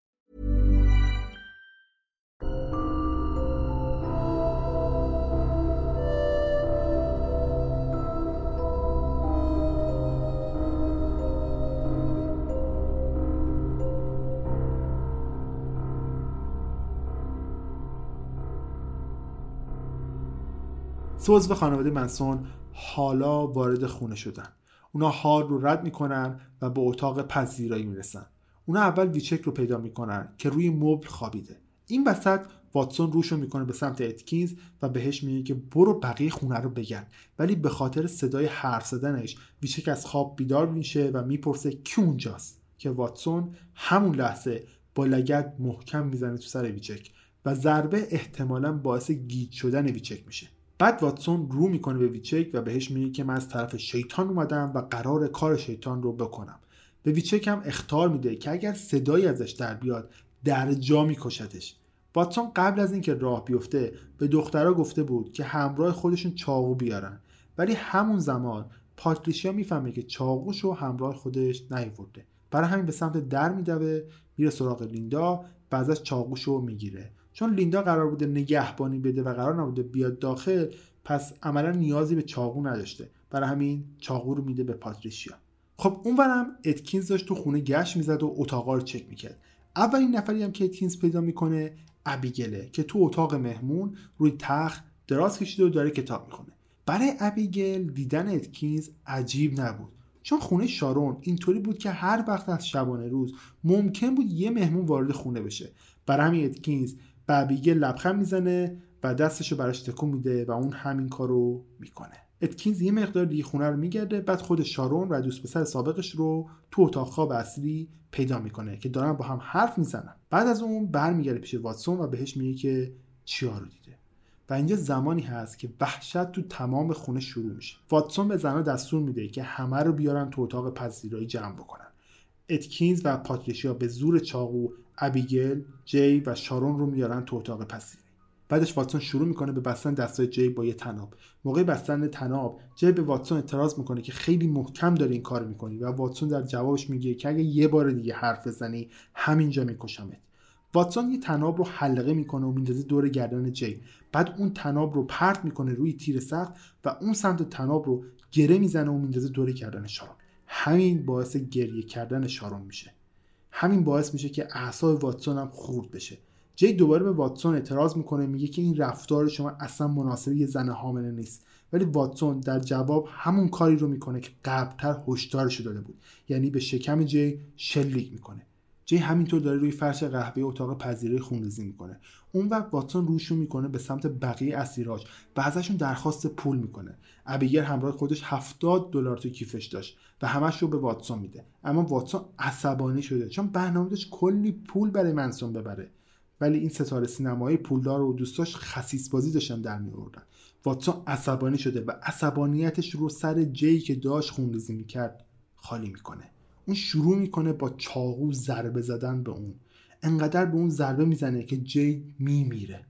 سوز و خانواده منسون حالا وارد خونه شدن. اونا حال رو رد می‌کنن و به اتاق پذیرایی می‌رسن. اونا اول ویچک رو پیدا می‌کنن که روی مبل خوابیده. این وسط واتسون روشو می‌کنه به سمت اتکینز و بهش میگه که برو بقیه خونه رو بگن ولی به خاطر صدای حرف زدنش ویچک از خواب بیدار میشه و می‌پرسه کی اونجاست؟ که واتسون همون لحظه با لگت محکم می‌زنه تو سر ویچک و ضربه احتمالا باعث گیج شدن ویچک میشه. بعد واتسون رو می‌کنه به ویچک و بهش میگه که من از طرف شیطان اومدم و قرار کار شیطان رو بکنم. به ویچک هم اختار میده که اگر صدایی ازش در بیاد در جا میکشتش واتسون قبل از اینکه راه بیفته به دخترها گفته بود که همراه خودشون چاقو بیارن. ولی همون زمان پاتریشیا می‌فهمه که چاقوش رو همراه خودش نیورده برای همین به سمت در میدوه میره سراغ لیندا و ازش چاقوش رو می‌گیره. چون لیندا قرار بوده نگهبانی بده و قرار نبوده بیاد داخل پس عملا نیازی به چاقو نداشته. برای همین چاقو رو میده به پاتریشیا خب اونورم اتکینز داشت تو خونه گشت می‌زد و اتاقا رو چک می‌کرد. اولین نفری هم که اتکینز پیدا می‌کنه ابیگله که تو اتاق مهمون روی تخت دراز کشیده و داره کتاب می‌خونه. برای ابیگل دیدن اتکینز عجیب نبود. چون خونه شارون اینطوری بود که هر وقت از شبانه روز ممکن بود یه مهمون وارد خونه بشه. برای همین اتکینز ابیگل لبخند می‌زنه و دستشو براش تکون میده و اون همین کارو می‌کنه. اتکینز یه مقدار دیگه خونه رو میگرده بعد خود شارون و دوست پسر سابقش رو تو اتاق خواب اصلی پیدا می‌کنه که دارن با هم حرف می‌زنن. بعد از اون برمیگرده پیش واتسون و بهش میگه که چیا رو دیده. و اینجا زمانی هست که وحشت تو تمام خونه شروع میشه. واتسون به زنها دستور میده که همه رو بیارن تو اتاق پذیرایی جمع بکنن. اتکینز و پاتریشیا به زور چاقو ابیگل جی و شارون رو میارن تو اتاق پذیرایی بعدش واتسون شروع می‌کنه به بستن دستای جی با یه طناب. موقع بستن طناب جی به واتسون اعتراض می‌کنه که خیلی محکم داری این کار می‌کنی و واتسون در جوابش میگه که اگه یه بار دیگه حرف بزنی همینجا میکشمت. واتسون یه طناب رو حلقه می‌کنه و میندازه دور گردن جی. بعد اون طناب رو پرت می‌کنه روی تیر سقف و اون سمت طناب رو گره می‌زنه و میندازه دور گردن شارون. همین باعث گریه کردن شارون میشه. همین باعث میشه که اعصاب واتسون هم خورد بشه. جی دوباره به واتسون اعتراض می‌کنه میگه که این رفتار شما اصلا مناسب یه زن حامله نیست. ولی واتسون در جواب همون کاری رو می‌کنه که قبلتر هشدارش داده بود. یعنی به شکم جی شلیک می‌کنه. جی همینطور داره روی فرش قهوه اتاق پذیرای خونریزی می‌کنه. اون وقت واتسون روشون می‌کنه به سمت بقیه اسیراش و ازشون درخواست پول می‌کنه. ابیگر همراه خودش 70 دلار تو کیفش داشت و همش رو به واتسون میده. اما واتسون عصبانی شده چون برنامه داشت کلی پول برای منسون ببره. ولی این ستاره سینمایی پولدار و دوستاش خسیس بازی داشتن در میوردن واتسون عصبانی شده و عصبانیتش رو سر جی که داشت خونریزی می‌کرد خالی می‌کنه. اون شروع می‌کنه با چاقو ضربه زدن به اون. انقدر به اون ضربه می‌زنه که جی میمیره.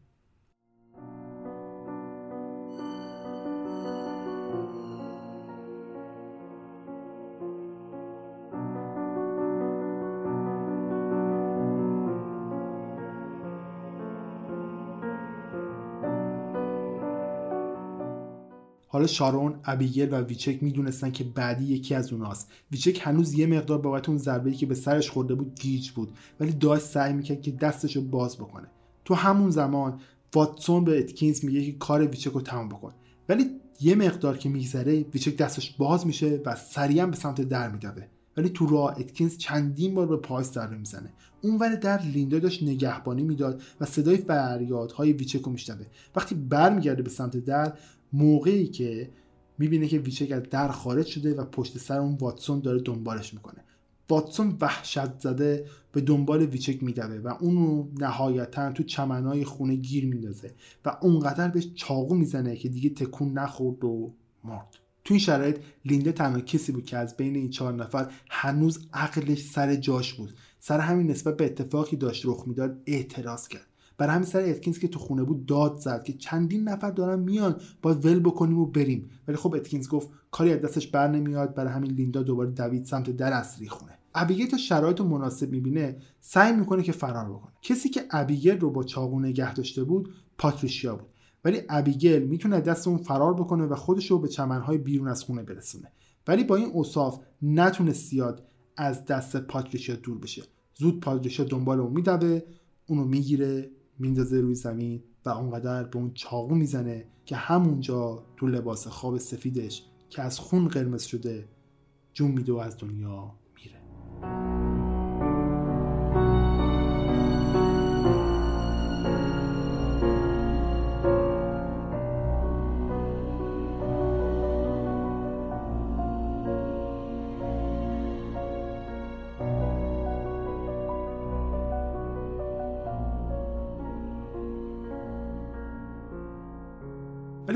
حالا شارون، ابیگل و ویچک می‌دونستن که بعدی یکی از اوناست. ویچک هنوز یه مقدار بابت اون ضربه‌ای که به سرش خورده بود گیج بود ولی داشت سعی می‌کرد که دستش رو باز بکنه. تو همون زمان واتسون به اتکینز میگه که کار ویچک رو تمام بکن. ولی یه مقدار که میگذره ویچک دستش باز میشه و سریعا به سمت در میدوه. ولی تو راه اتکینز چندین بار به پاش ضربه می‌زنه اونور در لیندا داشت نگهبانی می‌داد و صدای فریادهای ویچک رو میشنوه وقتی برمیگرده به سمت در موقعی که می‌بینه که ویچک از در خارج شده و پشت سر اون واتسون داره دنبالش می‌کنه. واتسون وحشت زده به دنبال ویچک میدوه و اونو نهایتا تو چمنهای خونه گیر میندازه و اونقدر بهش چاقو می‌زنه که دیگه تکون نخورد و مرد. تو این شرایط لیندا تنها کسی بود که از بین این چهار نفر هنوز عقلش سر جاش بود. سر همین نسبت به اتفاقی داشت رخ می‌داد اعتراض کرد. برای همین سر اتکینز که تو خونه بود داد زد که چندین نفر دارن میان باید ول بکنیم و بریم. ولی خب اتکینز گفت کاری از دستش بر نمیاد برای همین لیندا دوباره دوید سمت در اصلی خونه. ابیگل تا شرایط مناسب می‌بینه سعی می‌کنه که فرار بکنه. کسی که ابیگل رو با چاقو نگه داشته بود پاتریشیا بود. ولی ابیگل می‌تونه دست اون فرار بکنه و خودش رو به چمنهای بیرون از خونه برسونه. ولی با این اوصاف نتونه زیاد از دست پاتریشیا دور بشه. زود پاتریشیا دنبال اون میدوه اونو می‌گیره میندازه روی زمین و اونقدر به اون چاقو می‌زنه که همونجا تو لباس خواب سفیدش که از خون قرمز شده جون میده و از دنیا میره.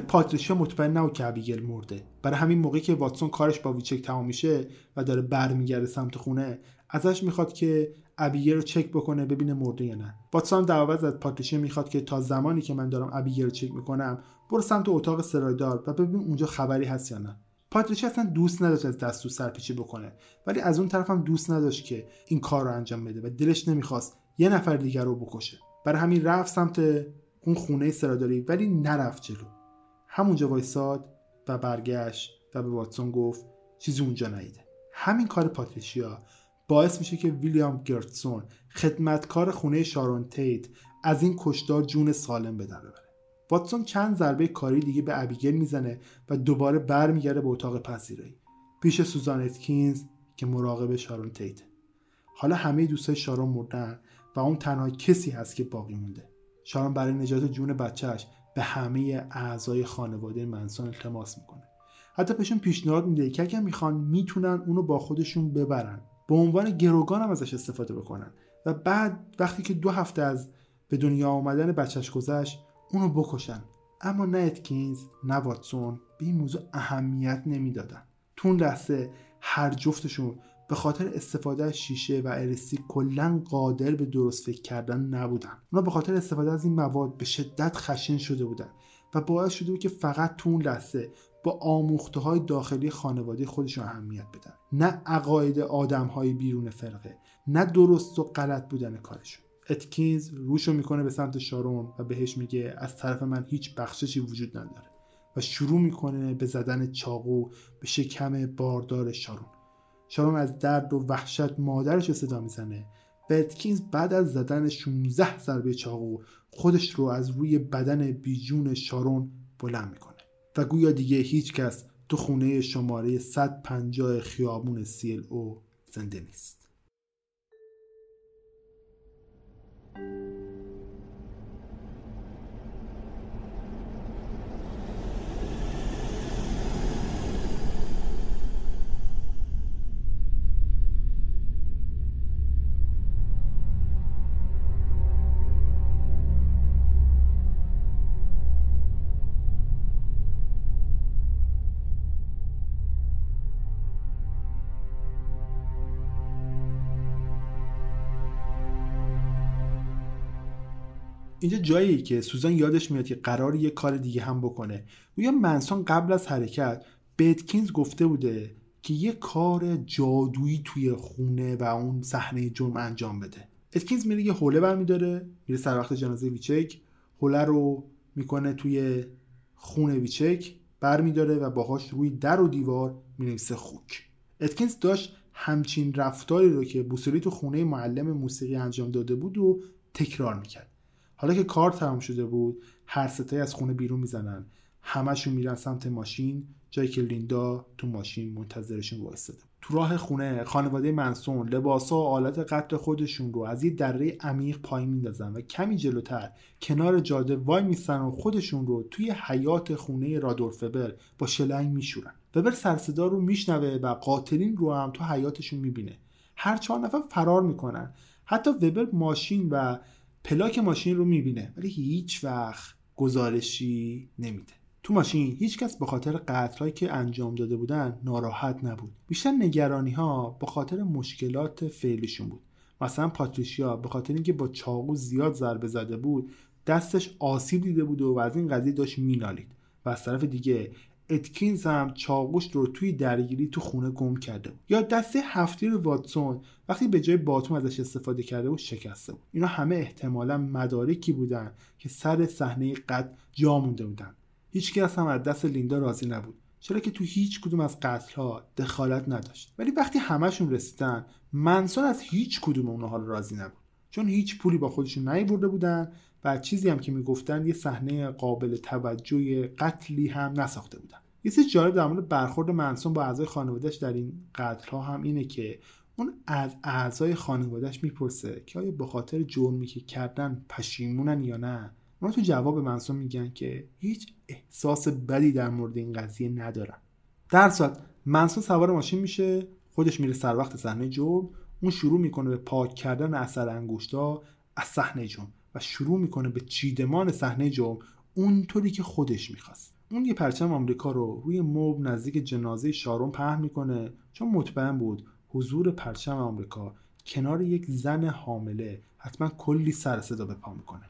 پاتریشیا مطمئن نبود که ابیگل مرده. برای همین موقعی که واتسون کارش با ویچک تمام میشه و داره برمیگرده سمت خونه ازش می‌خواد که ابیگل رو چک بکنه ببینه مرده یا نه. واتسون در عوض از پاتریشیا می‌خواد که تا زمانی که من دارم ابیگل رو چک می‌کنم برو سمت اتاق سرایدار و ببین اونجا خبری هست یا نه. پاتریشیا اصلا دوست نداشت از دستور سرپیچی بکنه ولی از اون طرف هم دوست نداشت که این کار رو انجام بده و دلش نمی‌خواست یه نفر دیگر رو بکشه. برای همین رفت سمت اون خونه سراداری ولی نرفت جلو. همونجا وایساد و برگشت و به واتسون گفت چیزی اونجا نیده. همین کار پاتریشیا باعث میشه که ویلیام گرتسون خدمتکار خونه شارون تیت از این کشدار جون سالم به در ببره. واتسون چند ضربه کاری دیگه به ابیگل می‌زنه و دوباره برمیگرده به اتاق پذیرایی. پیش سوزان اتکینز که مراقب شارون تیت. حالا همه دوستای شارون مردن و اون تنها کسی هست که باقی مونده. شارون برای نجات جون بچهش به همه اعضای خانواده منسون التماس می‌کنه. حتی بهشون پیشنهاد میده که اگر می‌خوان می‌تونن اونو با خودشون ببرن. به عنوان گروگان هم ازش استفاده بکنن. و بعد وقتی که دو هفته از به دنیا آمدن بچهش گذشت اونو بکشن. اما نه اتکینز نه واتسون به این موضوع اهمیت نمی‌دادن. تو اون لحظه هر جفتشون به خاطر استفاده از شیشه و ارسی کلا قادر به درست فکر کردن نبودن. اونا به خاطر استفاده از این مواد به شدت خشن شده بودن و باعث شده بود که فقط تو اون لحظه با آموخته های داخلی خانواده خودشون اهمیت بدن. نه عقاید آدم های بیرون فرقه نه درست و غلط بودن کارشون. اتکینز روشو می‌کنه به سمت شارون و بهش میگه از طرف من هیچ بخششی وجود نداره و شروع می‌کنه به زدن چاقو به شکم باردار شارون. شارون از درد و وحشت مادرش رو صدا می‌زنه. بتکینز بعد از زدن 16 ضربه چاقو خودش رو از روی بدن بیجون شارون بلند می‌کنه. و گویا دیگه هیچکس تو خونه شماره 150 خیابون سیل او زنده نیست. اینجا جایی که سوزان یادش میاد که قرار یه کار دیگه هم بکنه. گویا منسون قبل از حرکت بتکینز گفته بوده که یه کار جادویی توی خونه و اون صحنه جرم انجام بده. اتکینز میره یه حوله برمیداره میره سر وقت جنازه ویچک. حوله رو می‌کنه توی خونه ویچک برمیداره و باهاش روی در و دیوار می‌نویسه خوک. اتکینز داشت همچین رفتاری رو که بوسولی تو خونه معلم موسیقی انجام داده بود و تکرار می‌کرد. حالا که کار تمام شده بود هر ستایی از خونه بیرون می‌زنن. همشون میرن سمت ماشین جایی که لیندا تو ماشین منتظرشون وایستاده تو راه خونه خانواده منسون لباسا و آلت قتل خودشون رو از یه دره عمیق پایین میندازن و کمی جلوتر کنار جاده وای میستن و خودشون رو توی حیات خونه رادولف با شلنگ میشورن. وبر سرصدا رو میشنوه و قاتلین رو هم تو حیاتشون می‌بینه. هر چهار نفر فرار می‌کنن. حتی وبر ماشین و پلاک ماشین رو می‌بینه ولی هیچ وقت گزارشی نمیده. تو ماشین هیچکس به خاطر قتلهایی که انجام داده بودن ناراحت نبود. بیشتر نگرانی ها به خاطر مشکلات فعلیشون بود. مثلا پاتریشیا به خاطر اینکه با چاقو زیاد ضربه زده بود دستش آسیب دیده بود و از این قضیه داشت مینالید و از طرف دیگه اتکینز هم چاقوش رو توی درگیری تو خونه گم کرده بود. یا دسته هفتی رو واتسون وقتی به جای باتوم ازش استفاده کرده بود شکسته بود. اینا همه احتمالا مدارکی بودن که سر صحنه قتل جا مونده بودن. هیچکس هم از دست لیندا راضی نبود. چرا که تو هیچ کدوم از قتل ها دخالت نداشت. ولی وقتی همشون رسیدن منسون از هیچ کدوم اونها راضی نبود. چون هیچ پولی با خودشون نیورده بودن و چیزی هم که می‌گفتن یه صحنه قابل توجه قتلی هم نساخته بودن. یه چیز جالب در مورد برخورد منسون با اعضای خانوادهش در این قتل ها هم اینه که اون از اعضای خانوادهش می‌پرسه که آیا به خاطر جرمی که کردن پشیمونن یا نه؟ اونا تو جواب منسون میگن که هیچ احساس بدی در مورد این قضیه ندارن. در صورت منسون سوار ماشین میشه خودش میره سر وقت صحنه جرم اون شروع می‌کنه به پاک کردن اثر انگشتا از صحنه جرم. و شروع می‌کنه به چیدمان صحنه جرم اونطوری که خودش می‌خواست. اون یه پرچم آمریکا رو روی موب نزدیک جنازه شارون پهن می‌کنه چون مطمئن بود حضور پرچم آمریکا کنار یک زن حامله حتما کلی سر صدا به پا می‌کنه.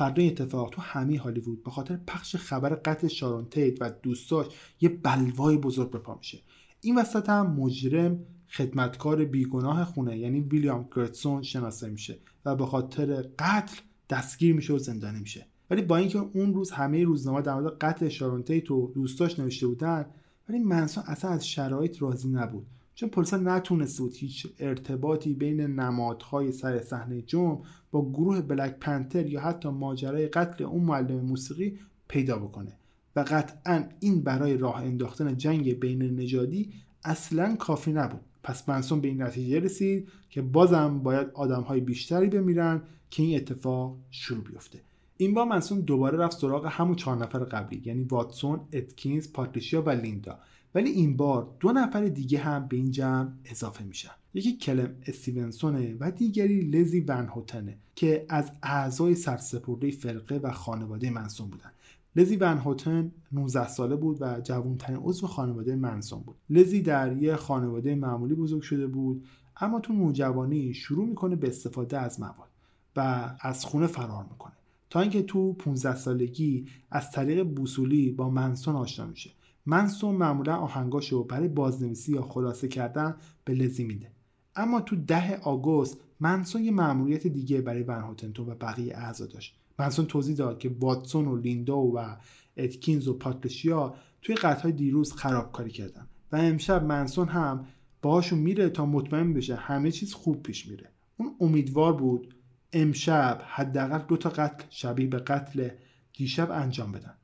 فردا اتفاق تو همه هالیوود به خاطر پخش خبر قتل شارون تیت و دوستاش یه بلوای بزرگ به پا میشه. این وسط هم مجرم خدمتکار بیگناه خونه یعنی ویلیام گرتسون شناسایی میشه و به خاطر قتل دستگیر میشه و زندانی میشه. ولی با اینکه اون روز همه روزنامه در مورد قتل شارون تیت و دوستاش نوشته بودن ولی منسون اصلا از شرایط راضی نبود. چون پلیسا نتونسته بود هیچ ارتباطی بین نمادهای سر صحنه جرم با گروه بلک پنتر یا حتی ماجرای قتل اون معلم موسیقی پیدا بکنه. و قطعا این برای راه انداختن جنگ بین نژادی اصلا کافی نبود. پس منسون به این نتیجه رسید که بازم باید آدم های بیشتری بمیرن که این اتفاق شروع بیفته. این بار منسون دوباره رفت سراغ همون چهار نفر قبلی یعنی واتسون، اتکینز، پاتریشیا و لیندا. ولی این بار دو نفر دیگه هم به این جمع اضافه میشن. یکی کلم استیونسونه و دیگری لزی ون هوتنه که از اعضای سرسپرده فرقه و خانواده منسون بودن. لزی ون هوتن 19 ساله بود و جوانترین عضو خانواده منسون بود. لزی در یه خانواده معمولی بزرگ شده بود اما تو نوجوانی شروع می‌کنه به استفاده از مواد و از خونه فرار می‌کنه. تا اینکه تو 15 سالگی از طریق بوسولی با منسون آشنا میشه. منسون معمولا آهنگاشو برای بازنویسی یا خلاصه کردن به لزی میده. اما تو ده آگوست منسون یه مأموریت دیگه برای ون هوتنتون و بقیه اعضا داشت. منسون توضیح داد که واتسون و لیندا و اتکینز و پاتریشیا توی قطعه دیروز خرابکاری کردن. و امشب منسون هم باهاشون میره تا مطمئن بشه همه چیز خوب پیش میره. اون امیدوار بود امشب حداقل دو تا قتل شبیه به قتل دیشب انجام بدن.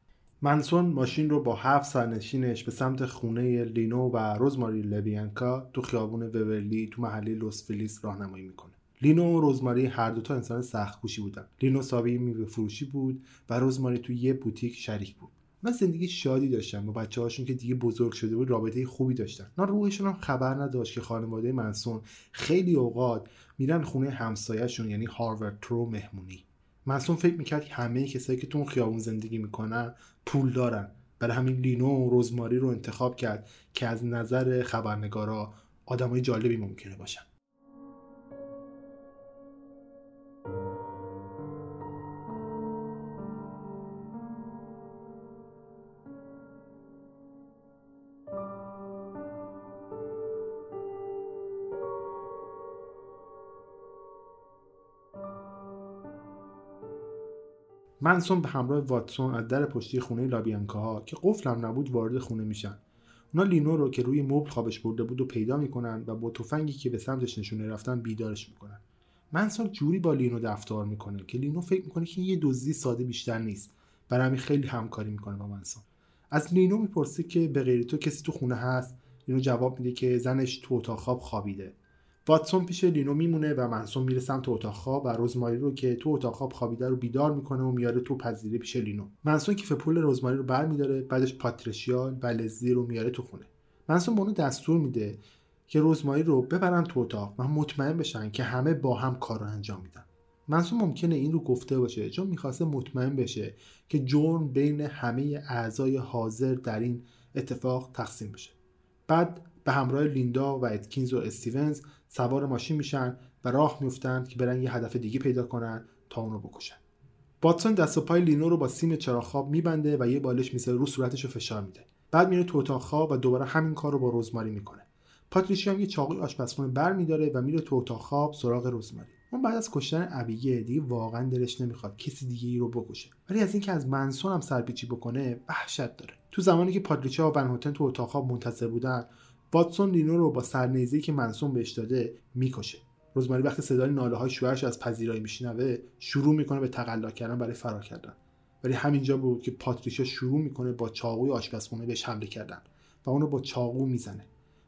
منسون ماشین رو با هفت سرنشینش به سمت خونه لینو و روزماری لبیانکا تو خیابون وورلی تو محله لوس فلیس راهنمایی می‌کنه. لینو و روزماری هر دوتا انسان سخت کوشی بودن. لینو سابی میوه فروشی بود و روزماری تو یه بوتیک شریک بود. من زندگی شادی داشتم با بچه هاشون که دیگه بزرگ شده بود رابطه خوبی داشتن. نه روحشون هم خبر نداشت که خانواده منسون خیلی اوقات میرن خونه همسایهشون یعنی هاروارد ترو مهمونی. منسون فکر می‌کرد همه کسایی که تو اون خیابون زندگی می‌کنن پول دارن. برای همین لینو و روزماری رو انتخاب کرد که از نظر خبرنگارا آدمای جالبی ممکنه باشن. منسون به همراه واتسون از در پشتی خونه لابیانکاها که قفلم نبود وارد خونه میشن. اونا لینو رو که روی مبل خوابش برده بود و پیدا می‌کنن و با تفنگی که به سمتش نشونه رفتن بیدارش می‌کنن. منسون جوری با لینو دفتار می‌کنه که لینو فکر می‌کنه که یه دزدی ساده بیشتر نیست. برای همین خیلی همکاری می‌کنه با منسون از لینو می‌پرسه که به غیر تو کسی تو خونه هست؟ لینو جواب میده که زنش تو اتاق خواب خوابیده. واتسون پیش لینو میمونه و منسون میره سمت اتاق خواب و روزماری رو که تو اتاق خواب خوابیده رو بیدار می‌کنه و میاره تو پذیره پیش لینو. منسون کیف پول روزماری رو برمیداره بعدش پاتریشیال و لزلی رو میاره تو خونه. منسون به اونو دستور میده که روزماری رو ببرن تو اتاق و مطمئن بشن که همه با هم کار رو انجام میدن. منسون ممکنه این رو گفته باشه چون می‌خواسته مطمئن بشه که جرم بین همه اعضای حاضر در این اتفاق تقسیم بشه. بعد به همراه لیندا و اتکینز و استیونز سوار ماشین میشن و راه میفتند که برن یه هدف دیگه پیدا کنن تا اونو بکشن. باتسون دست و پای لینو رو با سیم چراغ خواب میبنده و یه بالش می‌ذاره رو صورتش رو فشار میده. بعد میره تو اتاق خواب و دوباره همین کار رو با روزماری می‌کنه. پاتریشیا هم یه چاقوی آشپزخونه بر میداره و میره تو اتاق خواب سراغ روزماری. اون بعد از کشتن ابیگه دیگه واقعا دلش نمی‌خواد کسی دیگه ای رو بکشه. ولی از اینکه از منسون هم سرپیچی بکنه وحشت داره. تو زمانی که پاتریشیا و بنهوتن تو اتاق خواب منتظر بودن واتسون لینو رو با سرنیزی که منسون بهش داده می‌کشه. روزماری وقتی صدای ناله های شوهرش از پذیرایی میشنوه شروع می‌کنه به تقلا کردن برای فرار کردن. ولی همینجا بود که پاتریشیا شروع می‌کنه با چاقوی آشپزخونه بهش حمله کردن و اونو با چاقو می‌زنه.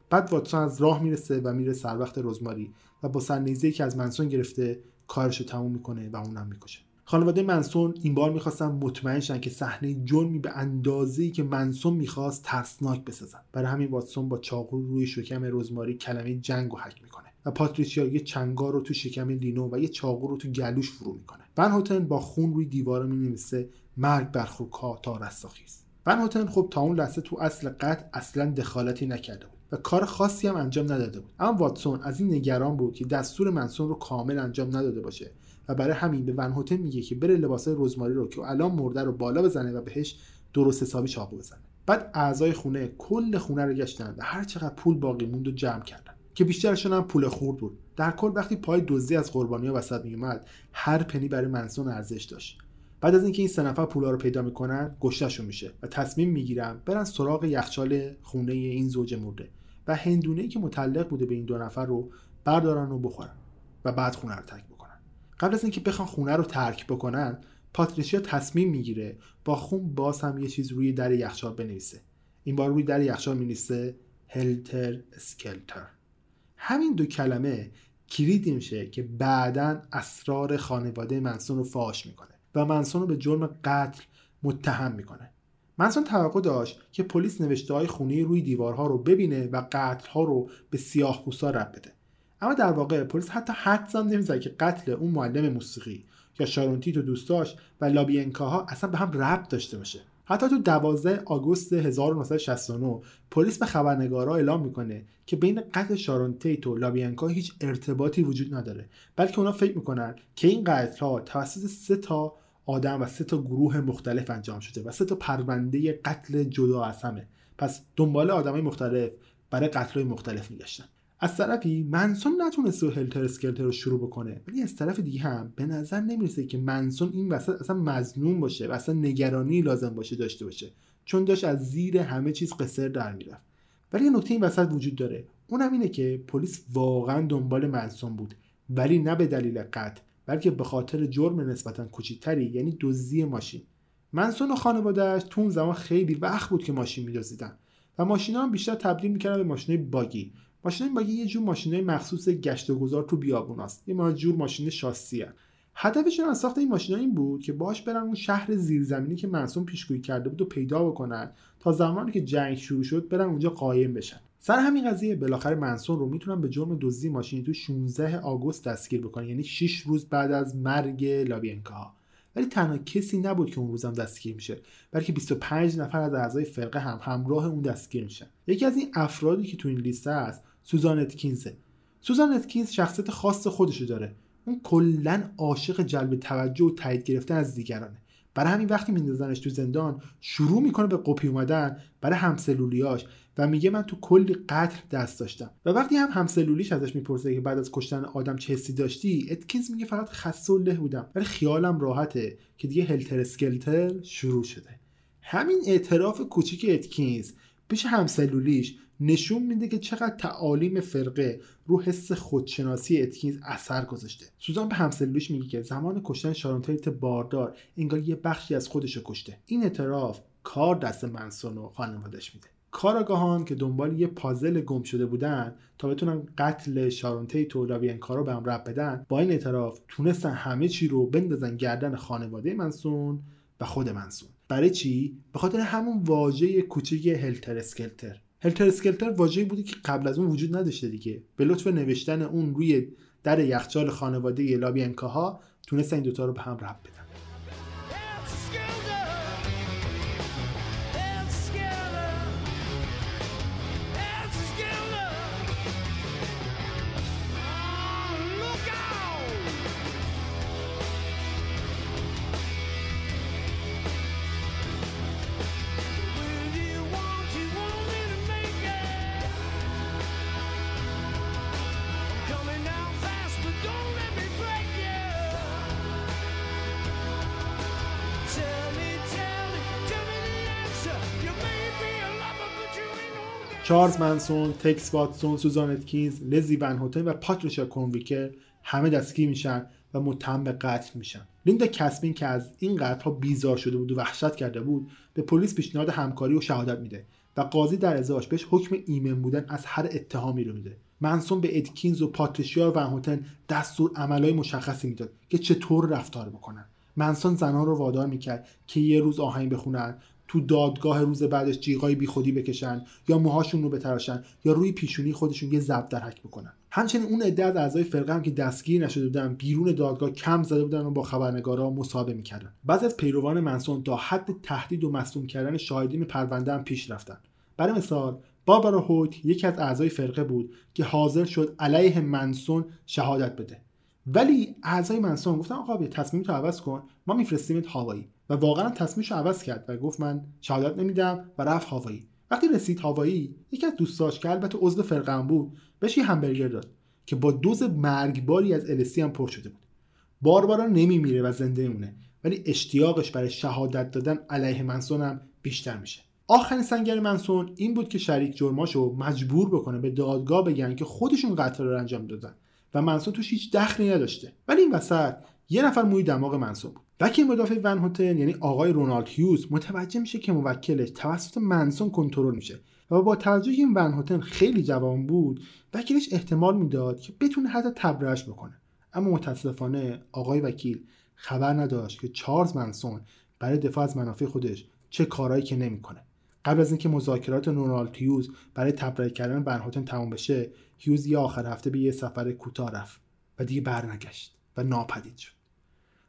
بعد واتسون از راه می‌رسه و میره سر وقت رزماری و با سرنیزه که از منسون گرفته کارشو تموم می‌کنه و اونم می‌کشه. خانواده منسون این بار می‌خواستن مطمئن شن که صحنه جرمی به اندازه‌ای که منسون می‌خواست ترسناک بسازن. برای همین واتسون با چاقو روی شکم رزماری کلمه جنگ و حک می‌کنه و پاتریشیا یه چنگار رو تو شکم لینو و یه چاقو رو تو گلوش فرو می‌کنه. ون هوتن با خون روی دیوار می‌نویسه مرگ بر خوکها تا رستاخیز. ون هوتن خب تا اون لحظه تو اصل قتل اصلا دخالتی نکرده بود و کار خاصی هم انجام نداده بود. اما واتسون از این نگران بود که دستور منسون رو کامل انجام نداده باشه. و برای همین به ون هوتن میگه که بره لباسای رزماری رو که الان مرده رو بالا بزنه و بهش درست حسابی چاقو بزنه. بعد اعضای خونه کل خونه رو گشتن و هر چقدر پول باقی موند و جمع کردن. که بیشترشون هم پول خورد بود. در کل وقتی پای دزدی از قربانی‌ها وسط میومد هر پنی برای منسون ارزش داشت. بعد از اینکه این سه نفر پولا رو پیدا می‌کنن گشتشون میشه و تصمیم می‌گیرن برن سراغ یخچال خونه این زوج مرده و هندونه که متعلق بوده به این دو نفر رو بردارن و بخورن و بعد خونه رو قبل از اینکه بخوان خونه رو ترک بکنن پاتریشیا تصمیم می‌گیره با خون باز هم یه چیز روی در یخچال بنویسه. این بار روی در یخچال می‌نویسه هلتر اسکلتر. همین دو کلمه کلیدی میشه که بعدا اسرار خانواده منسون رو فاش می‌کنه و منسون رو به جرم قتل متهم می‌کنه. منسون توقع داشت که پلیس نوشته های خونی روی دیوارها رو ببینه و قتل ها رو به سیاه پوستا رب بده. اما در واقع پلیس حتی حدس هم نمی‌زد که قتل اون معلم موسیقی یا شارونتیت و دوستاش و لابینکاها اصلا به هم ربط داشته باشه. حتی تو 12 آگوست 1969 پلیس به خبرنگارا اعلام می‌کنه که بین قتل شارون تیت و لابیانکا هیچ ارتباطی وجود نداره. بلکه اونا فکر می‌کنن که این قتل ها توسط سه تا آدم و سه تا گروه مختلف انجام شده و سه تا پرونده قتل جدا از همه. پس دنبال آدمای مختلف برای قتل مختلف میگشتن. از طرفی منسون نتونسته هلتر اسکلتر رو شروع بکنه ولی از طرف دیگه هم به نظر نمی‌رسه که منسون این وسط اصلا مزنون باشه و اصلا نگرانی لازم باشه داشته باشه چون داشت از زیر همه چیز قسر در می‌رفت. ولی یه نکته این وسط وجود داره اونم اینه که پلیس واقعا دنبال منسون بود ولی نه به دلیل قتل بلکه به خاطر جرم نسبتا کوچیکتری یعنی دزدی ماشین. منسون و خانوادهش تو اون زمان خیلی وقت بود که ماشین میدزدیدن و ماشینا هم بیشتر تبدیل می‌کردن به ماشین buggy. ماشین buggy یه جور ماشینای مخصوص گشت و گذار تو بیابوناست یه جور ماشین شاسی هست. هدفشون از ساخت این ماشینا این بود که باش برن اون شهر زیرزمینی که منسون پیشگویی کرده بود و پیدا بکنن تا زمانی که جنگ شروع شد برن اونجا قایم بشن. سر همین قضیه بالاخره منسون رو می‌تونن به جرم دزدی ماشین تو 16 آگوست دستگیر بکنن. یعنی 6 روز بعد از مرگ لابینکا. ولی تنها کسی نبود که اون روزم دستگیر میشه. بلکه 25 نفر از اعضای فرقه هم همراه اون دستگیر میشن. یکی از این افرادی که تو این لیست هست سوزان اتکینزه. سوزان اتکینز شخصیت خاص خودشو داره. اون کلا عاشق جلب توجه و تایید گرفتن از دیگرانه. برای همین وقتی میندازنش تو زندان شروع می‌کنه به قپی اومدن برای همسلولیاش و میگه من تو کلی قتل دست داشتم. و وقتی هم همسلولیش ازش می‌پرسه که بعد از کشتن آدم چه حسی داشتی اتکینز میگه فقط خسته و له بودم. ولی خیالم راحته که دیگه Helter Skelter شروع شده. همین اعتراف کوچیک اتکینز پیش همسلولیش نشون میده که چقدر تعالیم فرقه رو حس خودشناسی اتکینز اثر گذاشته. سوزان به همسلولیش میگه که زمان کشتن شارون تیت باردار انگار یه بخشی از خودش رو کشته. این اعتراف کار دست منسون و خانوادش میده. کاراگاهان که دنبال یه پازل گم شده بودن تا بتونن قتل شارون تیت و رو به هم رب بدن با این اعتراف تونستن همه چی رو بندازن گردن خانواده منسون و خود منسون. برای چی؟ به خاطر همون واژه کوچیک هلتر اسکلتر. هلتر اسکلتر واژه‌ای بودی که قبل از اون وجود نداشته دیگه. به لطف نوشتن اون روی در یخچال خانواده لابینکاها تونستن این دوتا رو به هم رب بدن. چارلز منسون، تکس واتسون، سوزان اتکینز، لزی ون هوتن و پاتریشا کونویکر همه دستگیر میشن و متهم به قتل میشن. لیندا کسبین که از این قتل ها بیزار شده بود و وحشت کرده بود به پلیس پیشنهاد همکاری و شهادت میده و قاضی در ازاش بهش حکم ایمن بودن از هر اتهامی رو میده. منسون به ادکینز و پاتریشیا و هوتن دستور عملای مشخصی می‌داد که چطور رفتار بکنن. منسون زنان رو وادار می‌کرد که یه روز آهنگ بخونن تو دادگاه روز بعدش جیغای بیخودی بکشن یا موهاشون رو بتراشن یا روی پیشونی خودشون یه ضرب درک بکنن. همچنین اون عده از اعضای فرقه هم که دستگیر نشده بودن بیرون دادگاه کم زده بودن و با خبرنگارا مصاحبه می‌کردن. بعضی از پیروان منسون تا حد تهدید و مصدوم کردن شاهدین پرونده هم پیش رفتن. برای مثال باربارا هویت یکی از اعضای فرقه بود که حاضر شد علیه منسون شهادت بده. ولی اعضای منسون گفتن آقا بیا تصمیم تو عوض کن ما میفرستیمت هاوایی. و واقعا تصمیمش عوض کرد و گفت من شهادت نمیدم و رفت هاوایی. وقتی رسید هاوایی یکی از دوستاش که البته عضو فرقه بود بهش یه همبرگر داد که با دوز مرگباری از الستی هم پر شده بود. باربارا نمیمیره و زنده مونه ولی اشتیاقش برای شهادت دادن علیه منسون هم بیشتر میشه. آخرین سنگر منسون این بود که شریک جرماشو مجبور بکنه به دادگاه بگن که خودشون قتل رو انجام دادن و منسون توش هیچ دخلی نداشته. ولی این وسط یه نفر موی دماغ منسون بود. وکیل مدافع ون هوتن یعنی آقای رونالد هیوز متوجه میشه که موکلش توسط منسون کنترل میشه و با توجه این ون هوتن خیلی جوان بود وکیلش احتمال می‌داد که بتونه حتی تبرش بکنه. اما متاسفانه آقای وکیل خبر نداشت که چارلز منسون برای دفاع از منافع خودش چه کارهایی که نمی‌کنه. قبل از اینکه مذاکرات رونالد هیوز برای تبرئه کردن ون هوتن تمام بشه هیوز یه آخر هفته به یه سفر کوتاه رفت و دیگه برنگشت و ناپدید شد.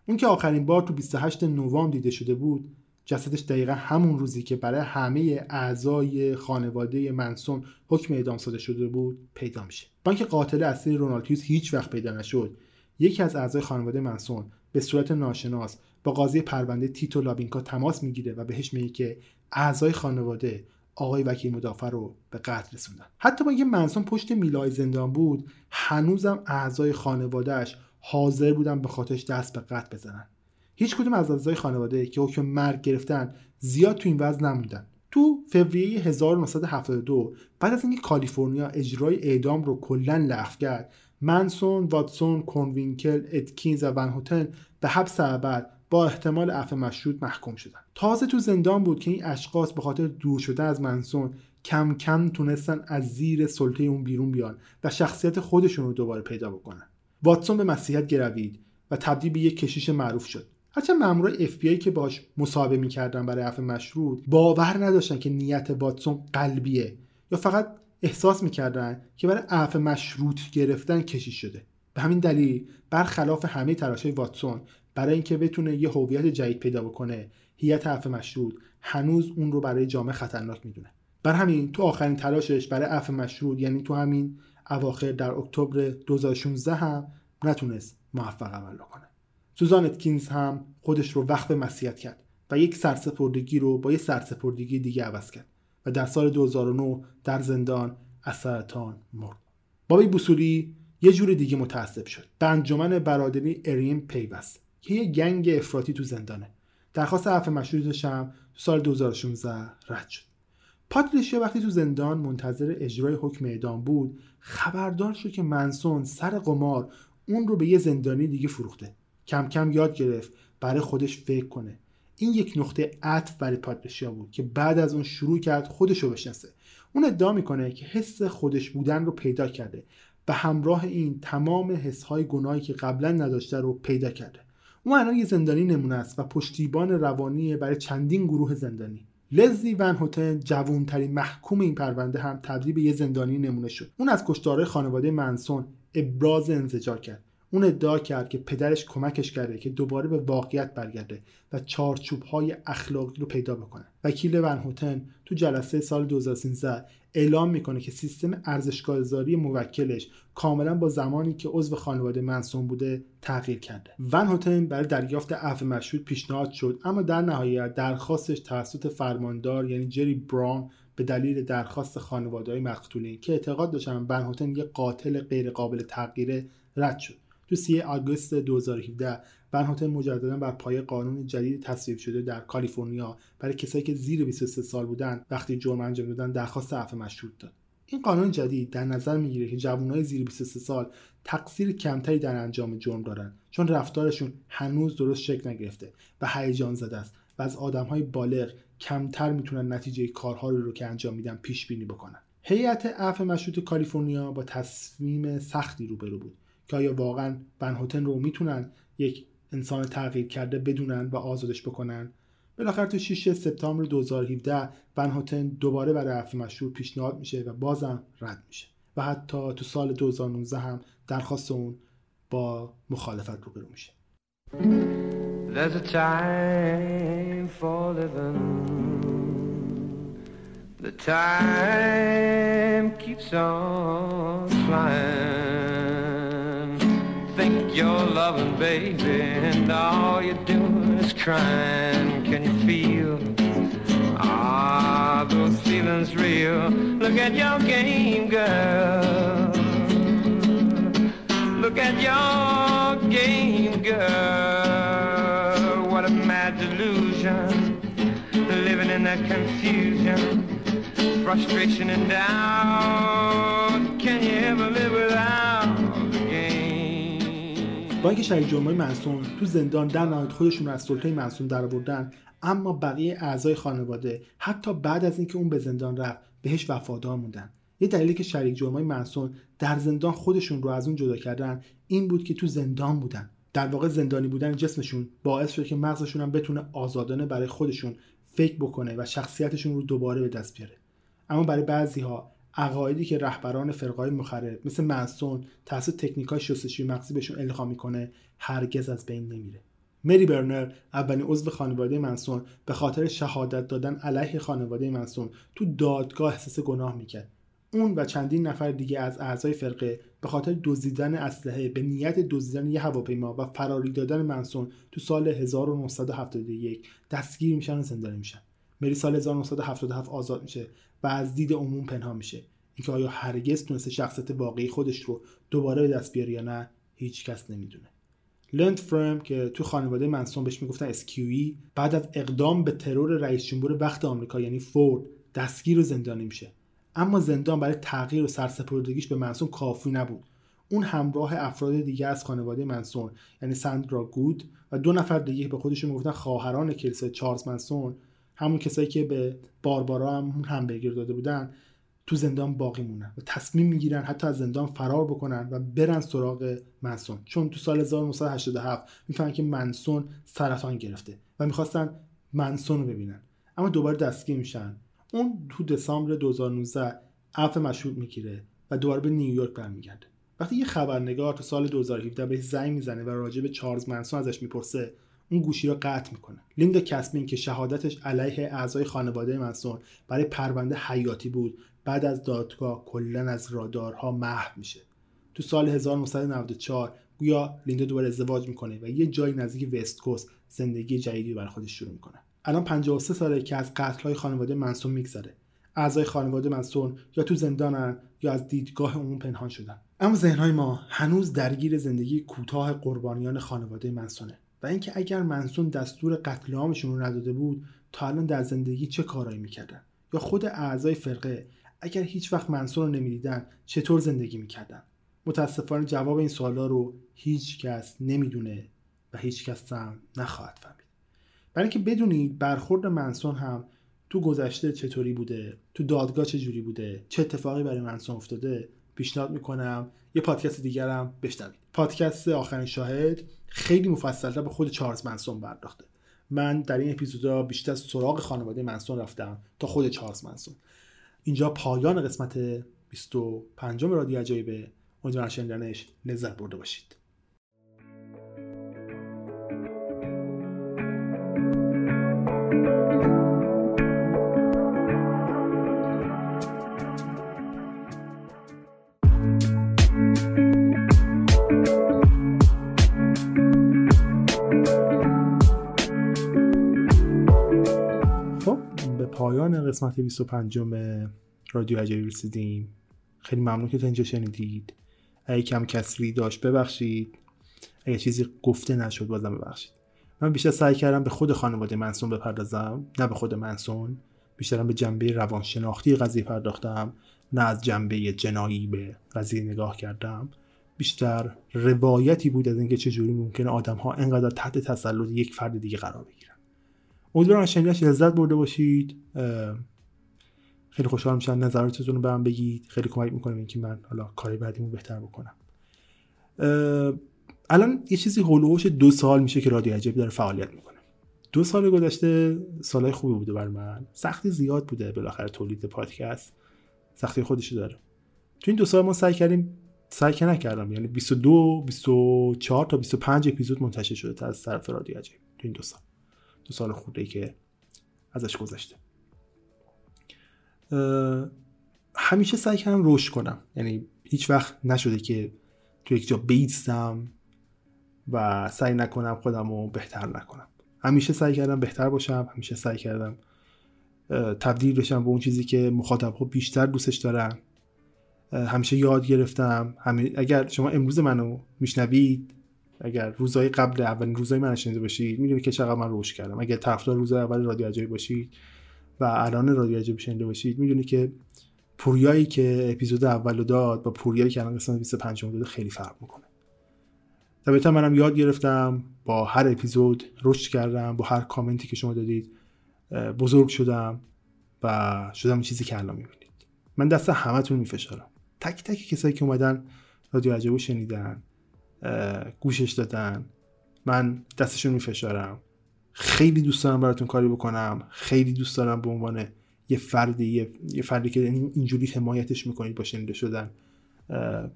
اون که آخرین بار تو 28 نوامبر دیده شده بود جسدش دقیقا همون روزی که برای همه اعضای خانواده منسون حکم اعدام صادر شده بود پیدا میشه. با اینکه قاتل اصلی رونالدیوس هیچ وقت پیدا نشد. یکی از اعضای خانواده منسون به صورت ناشناس با قاضی پرونده تیتو لابینکا تماس می‌گیره و بهش میگه که اعضای خانواده آقای وکیل مدافع رو به قتل رسوندن. حتی با اینکه منسون پشت میلای زندان بود هنوزم اعضای خانوادهش حاضر بودن به خاطرش دست به قتل بزنن. هیچ کدوم از اعضای خانواده که حکم مرگ گرفتن زیاد تو این وضع نموندن. تو فوریه 1972 بعد از اینکه کالیفرنیا اجرای اعدام رو کلا لغو کرد منسون، واتسون، کونوینکل، اتکینز و ون هوتن به حبس ابد با احتمال عفو مشروط محکوم شدن. تازه تو زندان بود که این اشخاص به خاطر دور شدن از منسون کم کم تونستن از زیر سلطه اون بیرون بیان و شخصیت خودشون رو دوباره پیدا بکنن. واتسون به مسیحیت گروید و تبدیل به یک کشیش معروف شد. هرچند مامورای اف بی که باش مصاحبه می‌کردن برای عفو مشروط باور نداشتن که نیت واتسون قلبیه یا فقط احساس می‌کردن که برای عفو مشروط گرفتن کشیش شده. به همین دلیل برخلاف همه تلاشهای واتسون برای اینکه بتونه یه هویت جدید پیدا بکنه هیئت عفو مشروط هنوز اون رو برای جامعه خطرناک می‌دونه. بر همین تو آخرین تلاشش برای عفو مشروط یعنی تو همین اواخر در اکتبر 2016 هم نتونست موفق عمل کنه سوزان اتکینز هم خودش رو وقف مسیحیت کرد و یک سرسپردگی رو با یک سرسپردگی دیگه عوض کرد و در سال 2009 در زندان از سرطان مرد. بابی بوسولی یه جور دیگه متعصب شد. به انجمن برادری اریم پیوست. که یه گنگ افراطی تو زندانه. درخواست عفو مشروطش تو سال 2016 رد شد. پاتریشیا وقتی تو زندان منتظر اجرای حکم اعدام بود خبردار شد که منسون سر قمار اون رو به یه زندانی دیگه فروخته. کم کم یاد گرفت برای خودش فکر کنه. این یک نقطه عطف برای پاتریشیا بود که بعد از اون شروع کرد خودش رو بشناسه. اون ادعا می‌کنه که حس خودش بودن رو پیدا کرده به همراه این تمام حسهای گناهی که قبلا نداشته رو پیدا کرده. اون الان یه زندانی نمونه است و پشتیبان روانی برای چندین گروه زندانی. لزلی ون هوتن جوانترین محکوم این پرونده هم تبدیل به یه زندانی نمونه شد. اون از کشتارهای خانواده منسون ابراز انزجار کرد. اون ادعا کرد که پدرش کمکش کرده که دوباره به واقعیت برگرده و چارچوب های اخلاقی رو پیدا بکنه. وکیل ون هوتن تو جلسه سال 2013 اعلام می‌کنه که سیستم ارزشگاهزاری موکلش کاملا با زمانی که عضو خانواده منسون بوده تغییر کرده. ون هوتن برای دریافت عفو مشروط پیشنهاد شد اما در نهایت درخواستش توسط فرماندار یعنی جری براون به دلیل درخواست خانواده های مقتولین که اعتقاد داشتن ون هوتن یک قاتل غیرقابل تغییر رد شد. تو 3 آگوست 2017 ون هوتن مجددا بر پایه قانون جدید تصویب شده در کالیفرنیا برای کسایی که زیر 23 سال بودن وقتی جرم انجام دادن درخواست عفو مشروط داد. این قانون جدید در نظر می‌گیره که جوانای زیر 23 سال تقصیر کمتری در انجام جرم دارن چون رفتارشون هنوز درست شکل نگرفته و هیجان زده است و از آدمهای بالغ کمتر می‌تونن نتیجه کارها رو که انجام میدن پیش بینی بکنن. هیئت عفو مشروط کالیفرنیا با تصمیم سختی روبرو بود که آیا واقعا بنهوتن رو می‌تونن یک انسان تغییر کرده بدونن و آزادش بکنن. بالاخره تو 6 سپتامبر 2017 بنهوتن دوباره برای عفو مشروط پیشنهاد میشه و بازم رد میشه. و حتی تو سال 2019 هم درخواست اون با مخالفت روبرو میشه. There's time for living. The time keeps on flying. You're loving baby And all you're doing is crying Can you feel Ah, those feelings real Look at your game, girl Look at your game, girl. What a mad delusion. Living in that confusion, frustration and doubt. Can you ever live without? با اینکه شهید جرمای منسون تو زندان در نهایت خودشون از سلطه منسون در آوردن اما بقیه اعضای خانواده حتی بعد از اینکه اون به زندان رفت بهش وفادار موندن. یه دلیلی که شریک جرمای منسون در زندان خودشون رو از اون جدا کردن این بود که تو زندان بودن. در واقع زندانی بودن جسمشون باعث شد که مغزشون هم بتونه آزادانه برای خودشون فکر بکنه و شخصیتشون رو دوباره به دست بیاره. اما برای بعضی ها عقایدی که رهبران فرقای مخرب مثل منسون توسط تکنیکای شستشوی مغزی بهشون القا می‌کنه هرگز از بین نمیره. مری برنر اولین عضو خانواده منسون به خاطر شهادت دادن علیه خانواده منسون تو دادگاه احساس گناه می‌کرد. اون و چندین نفر دیگه از اعضای فرقه به خاطر دزدیدن اسلحه به نیت دزدیدن یه هواپیما و فراری دادن منسون تو سال 1971 دستگیر میشن و زندانی میشن. مری سال 1977 آزاد میشه. و از دید عموم پنهان میشه. اینکه آیا هرگز تونسته شخصیت واقعی خودش رو دوباره به دست بیاره یا نه هیچ کس نمی‌دونه. لند فرم که تو خانواده منسون بهش می‌گفتن اسکیوی بعد از اقدام به ترور رئیس جمهور وقت آمریکا یعنی فورد دستگیر و زندانی میشه. اما زندان برای تغییر و سرسپردگیش به منسون کافی نبود. اون همراه افراد دیگه از خانواده منسون یعنی سندرا گود و دو نفر دیگه به خودشون می‌گفتن خواهران کلیسای چارلز منسون همون کسایی که به باربارا هم همبرگر داده بودن تو زندان باقی مونن و تصمیم می‌گیرن حتی از زندان فرار بکنن و برن سراغ منسون. چون تو سال 1987 می‌فهمن که منسون سرطان گرفته و می‌خواستن منسون رو ببینن. اما دوباره دستگیر میشن. اون تو دسامبر 2019 عفو مشروط می‌گیره و دوباره به نیویورک برمیگرده. وقتی یه خبرنگار تو سال 2017 بهش زنگ می‌زنه و راجع به چارلز منسون ازش می‌پرسه اون گوشی رو قطع می‌کنه. لیندا کسمین که شهادتش علیه اعضای خانواده منسون برای پرونده حیاتی بود. بعد از دادگاه کلا از رادارها محو میشه. تو سال 1994 گویا لیندا دوباره ازدواج می‌کنه و یه جایی نزدیک وست کوست زندگی جدیدی برای خودش شروع می‌کنه. الان 53 ساله که از قتل‌های خانواده منسون میگذره. اعضای خانواده منسون یا تو زندانن یا از دیدگاه عموم پنهان شدن. اما ذهنهای ما هنوز درگیر زندگی کوتاه قربانیان خانواده منسونه و اینکه اگر منسون دستور قتل عامشون رو نداده بود تا الان در زندگی چه کارایی می‌کردن؟ یا خود اعضای فرقه اگر هیچ وقت منسون رو نمی‌دیدن چطور زندگی می‌کردن؟ متاسفانه جواب این سوالا رو هیچ کس نمی‌دونه و هیچ کس هم نخواهد فهمید. برای اینکه بدونید برخورد منسون هم تو گذشته چطوری بوده تو دادگاه چجوری بوده چه اتفاقی برای منسون افتاده پیشنهاد می‌کنم. یه پادکست دیگرم بشنوید. پادکست آخرین شاهد خیلی مفصلتر به خود چارلز منسون پرداخته. من در این اپیزودا بیشتر سراغ خانواده منسون رفتم تا خود چارلز منسون. اینجا پایان قسمت 25 رادیو عجایبه. امیدوارم شنیدنش لذت برده باشید. پایان قسمت 25 رادیو عجایب رسیدیم. خیلی ممنون که تا اینجا شنیدید. اگه کم کسری داشت ببخشید. اگه چیزی گفته نشد بازم ببخشید. من بیشتر سعی کردم به خود خانواده منسون بپردازم. نه به خود منسون بیشترم به جنبه روانشناختی قضیه پرداختم. نه از جنبه جنایی به قضیه نگاه کردم. بیشتر روایتی بود از اینکه چجوری ممکنه آدم ها انقدر تحت تسلط یک فرد دیگه قرار بگیرن. امیدوارم از شنیدنش لذت برده باشید. خیلی خوشحال میشم نظراتتون رو به بگید. خیلی کمک می‌کنه اینکه من حالا کاری بعدیمو بهتر بکنم. الان یه چیزی هولوش دو سال میشه که رادیو عجیب داره فعالیت می‌کنه. دو سال گذشته سالهای خوبی بوده بر من. سختی زیاد بوده بالاخره تولید پادکست. سختی خودشو داره. تو این دو سال ما سعی کردیم سعی که نکردم. یعنی 22 24 تا 25 اپیزود منتشر شده از طرف رادیو عجیب تو این دو سال. دو سال خورده که ازش گذشته. همیشه سعی کردم رشد کنم. یعنی هیچ وقت نشده که تو یک جا بیستم و سعی نکنم خودم رو بهتر نکنم. همیشه سعی کردم بهتر باشم همیشه سعی کردم تبدیل بشم به اون چیزی که مخاطب ها بیشتر دوستش دارن. همیشه یاد گرفتم. همی... اگر شما امروز منو میشنوید اگر روزهای قبل اولین روزهای من شنیده باشید می‌دونید که چقدر من رشد کردم. اگر طرفدار روزهای اول رادیو عجایب باشید و الان رادیو عجایب شنیده باشید می‌دونید که پوریایی که اپیزود اول داد با پوریایی که الان قسمت 25 داده خیلی فرق می‌کنه. طبیعتا منم یاد گرفتم با هر اپیزود رشد کردم با هر کامنتی که شما دادید بزرگ شدم و شدم چیزی که الان می‌بینید. من دست همتون میفشارم. تک تک کسایی که اومدن رادیو عجبو شنیدن گوشش دادن. من دستشون میفشارم. خیلی دوست دارم براتون کاری بکنم. خیلی دوست دارم به عنوان یه فردی یه, فردی که اینجوری حمایتش می‌کنید با شنیده شدن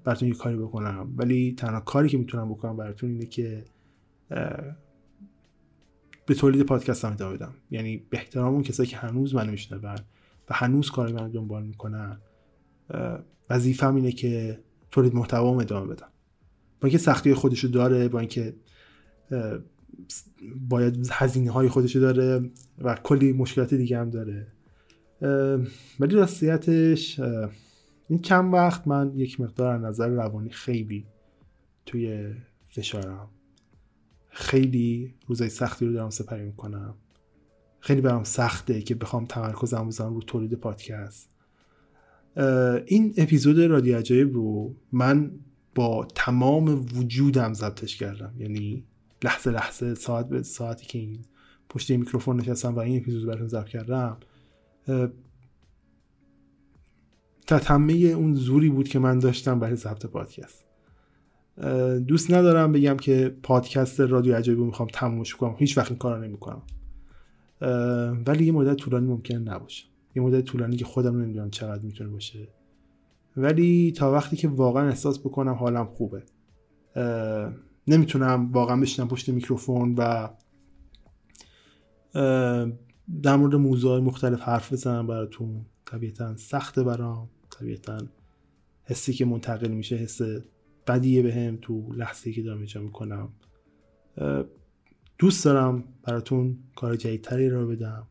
براتون یه کاری بکنم. ولی تنها کاری که می‌تونم بکنم براتون اینه که به تولید پادکست هم ادامه بدم. یعنی به احترام اون کسایی که هنوز منو میشنون و هنوز کار من دنبال می‌کنن وظیفم اینه که تولید محتوا ادامه بدم. با اینکه سختی خودشو داره با اینکه باید هزینه های خودشو داره و کلی مشکلات دیگه هم داره. ولی راستیتش این چند وقت من یک مقدار نظر روانی خیلی توی فشارم. خیلی روزای سختی رو دارم سپری می‌کنم. خیلی برام سخته که بخوام تمرکزم بذارم رو تولید پادکست. این اپیزود رادیو عجایب رو من با تمام وجودم ضبطش کردم. یعنی لحظه لحظه ساعت به ساعتی که این پشت میکروفون نشستم و این اپیزود براتون ضبط کردم تتمه اون زوری بود که من داشتم برای ضبط پادکست. دوست ندارم بگم که پادکست رادیو عجایب رو می‌خوام تمومش کنم. هیچ وقت این کارو نمی‌کنم. ولی یه مدت طولانی ممکنه نباشه. یه مدت طولانی که خودم نمی‌دونم چقدر می‌تونه باشه. ولی تا وقتی که واقعا احساس بکنم حالم خوبه. نمی‌تونم واقعا بشینم پشت میکروفون و در مورد موضوع مختلف حرف بزنم براتون. طبیعتا سخته برام. طبیعتا حسی که منتقل میشه حس بدیه به هم تو لحظه که دارم اجرا می‌کنم. دوست دارم براتون کار جدیدتری رو بدم.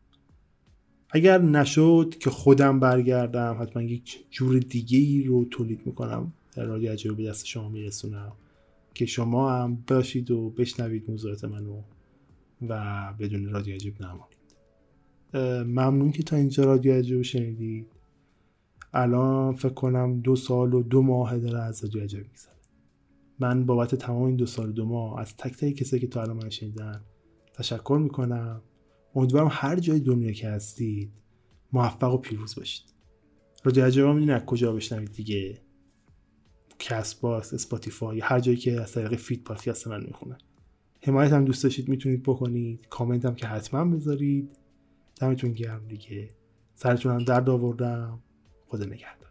اگر نشد که خودم برگردم حتما یک جور دیگه ای رو تولید می‌کنم. در رادیو عجیب به دست شما میرسونم که شما هم باشید و بشنوید موضوعات منو و بدون رادیو عجیب نمانید ممنون که تا اینجا رادیو عجیب شنیدید. الان فکر کنم دو سال و دو ماه داره از رادیو عجیب میگذره. من بابت تمام این دو سال و دو ماه از تک تک کسایی که تا الان من شنیدن تشکر می‌کنم. امیدوارم هر جای دنیا که هستید موفق و پیروز باشید. رادیو عجایب هم از کجا بشنوید دیگه؟ کست باکس اسپاتیفای هر جایی که از طریق feed پادکست من می‌خونن حمایت هم دوست داشتید می‌تونید بکنید. کامنت هم که حتما بذارید. دمتون گرم دیگه. سرتون هم درد آوردم. خدا نگهدار.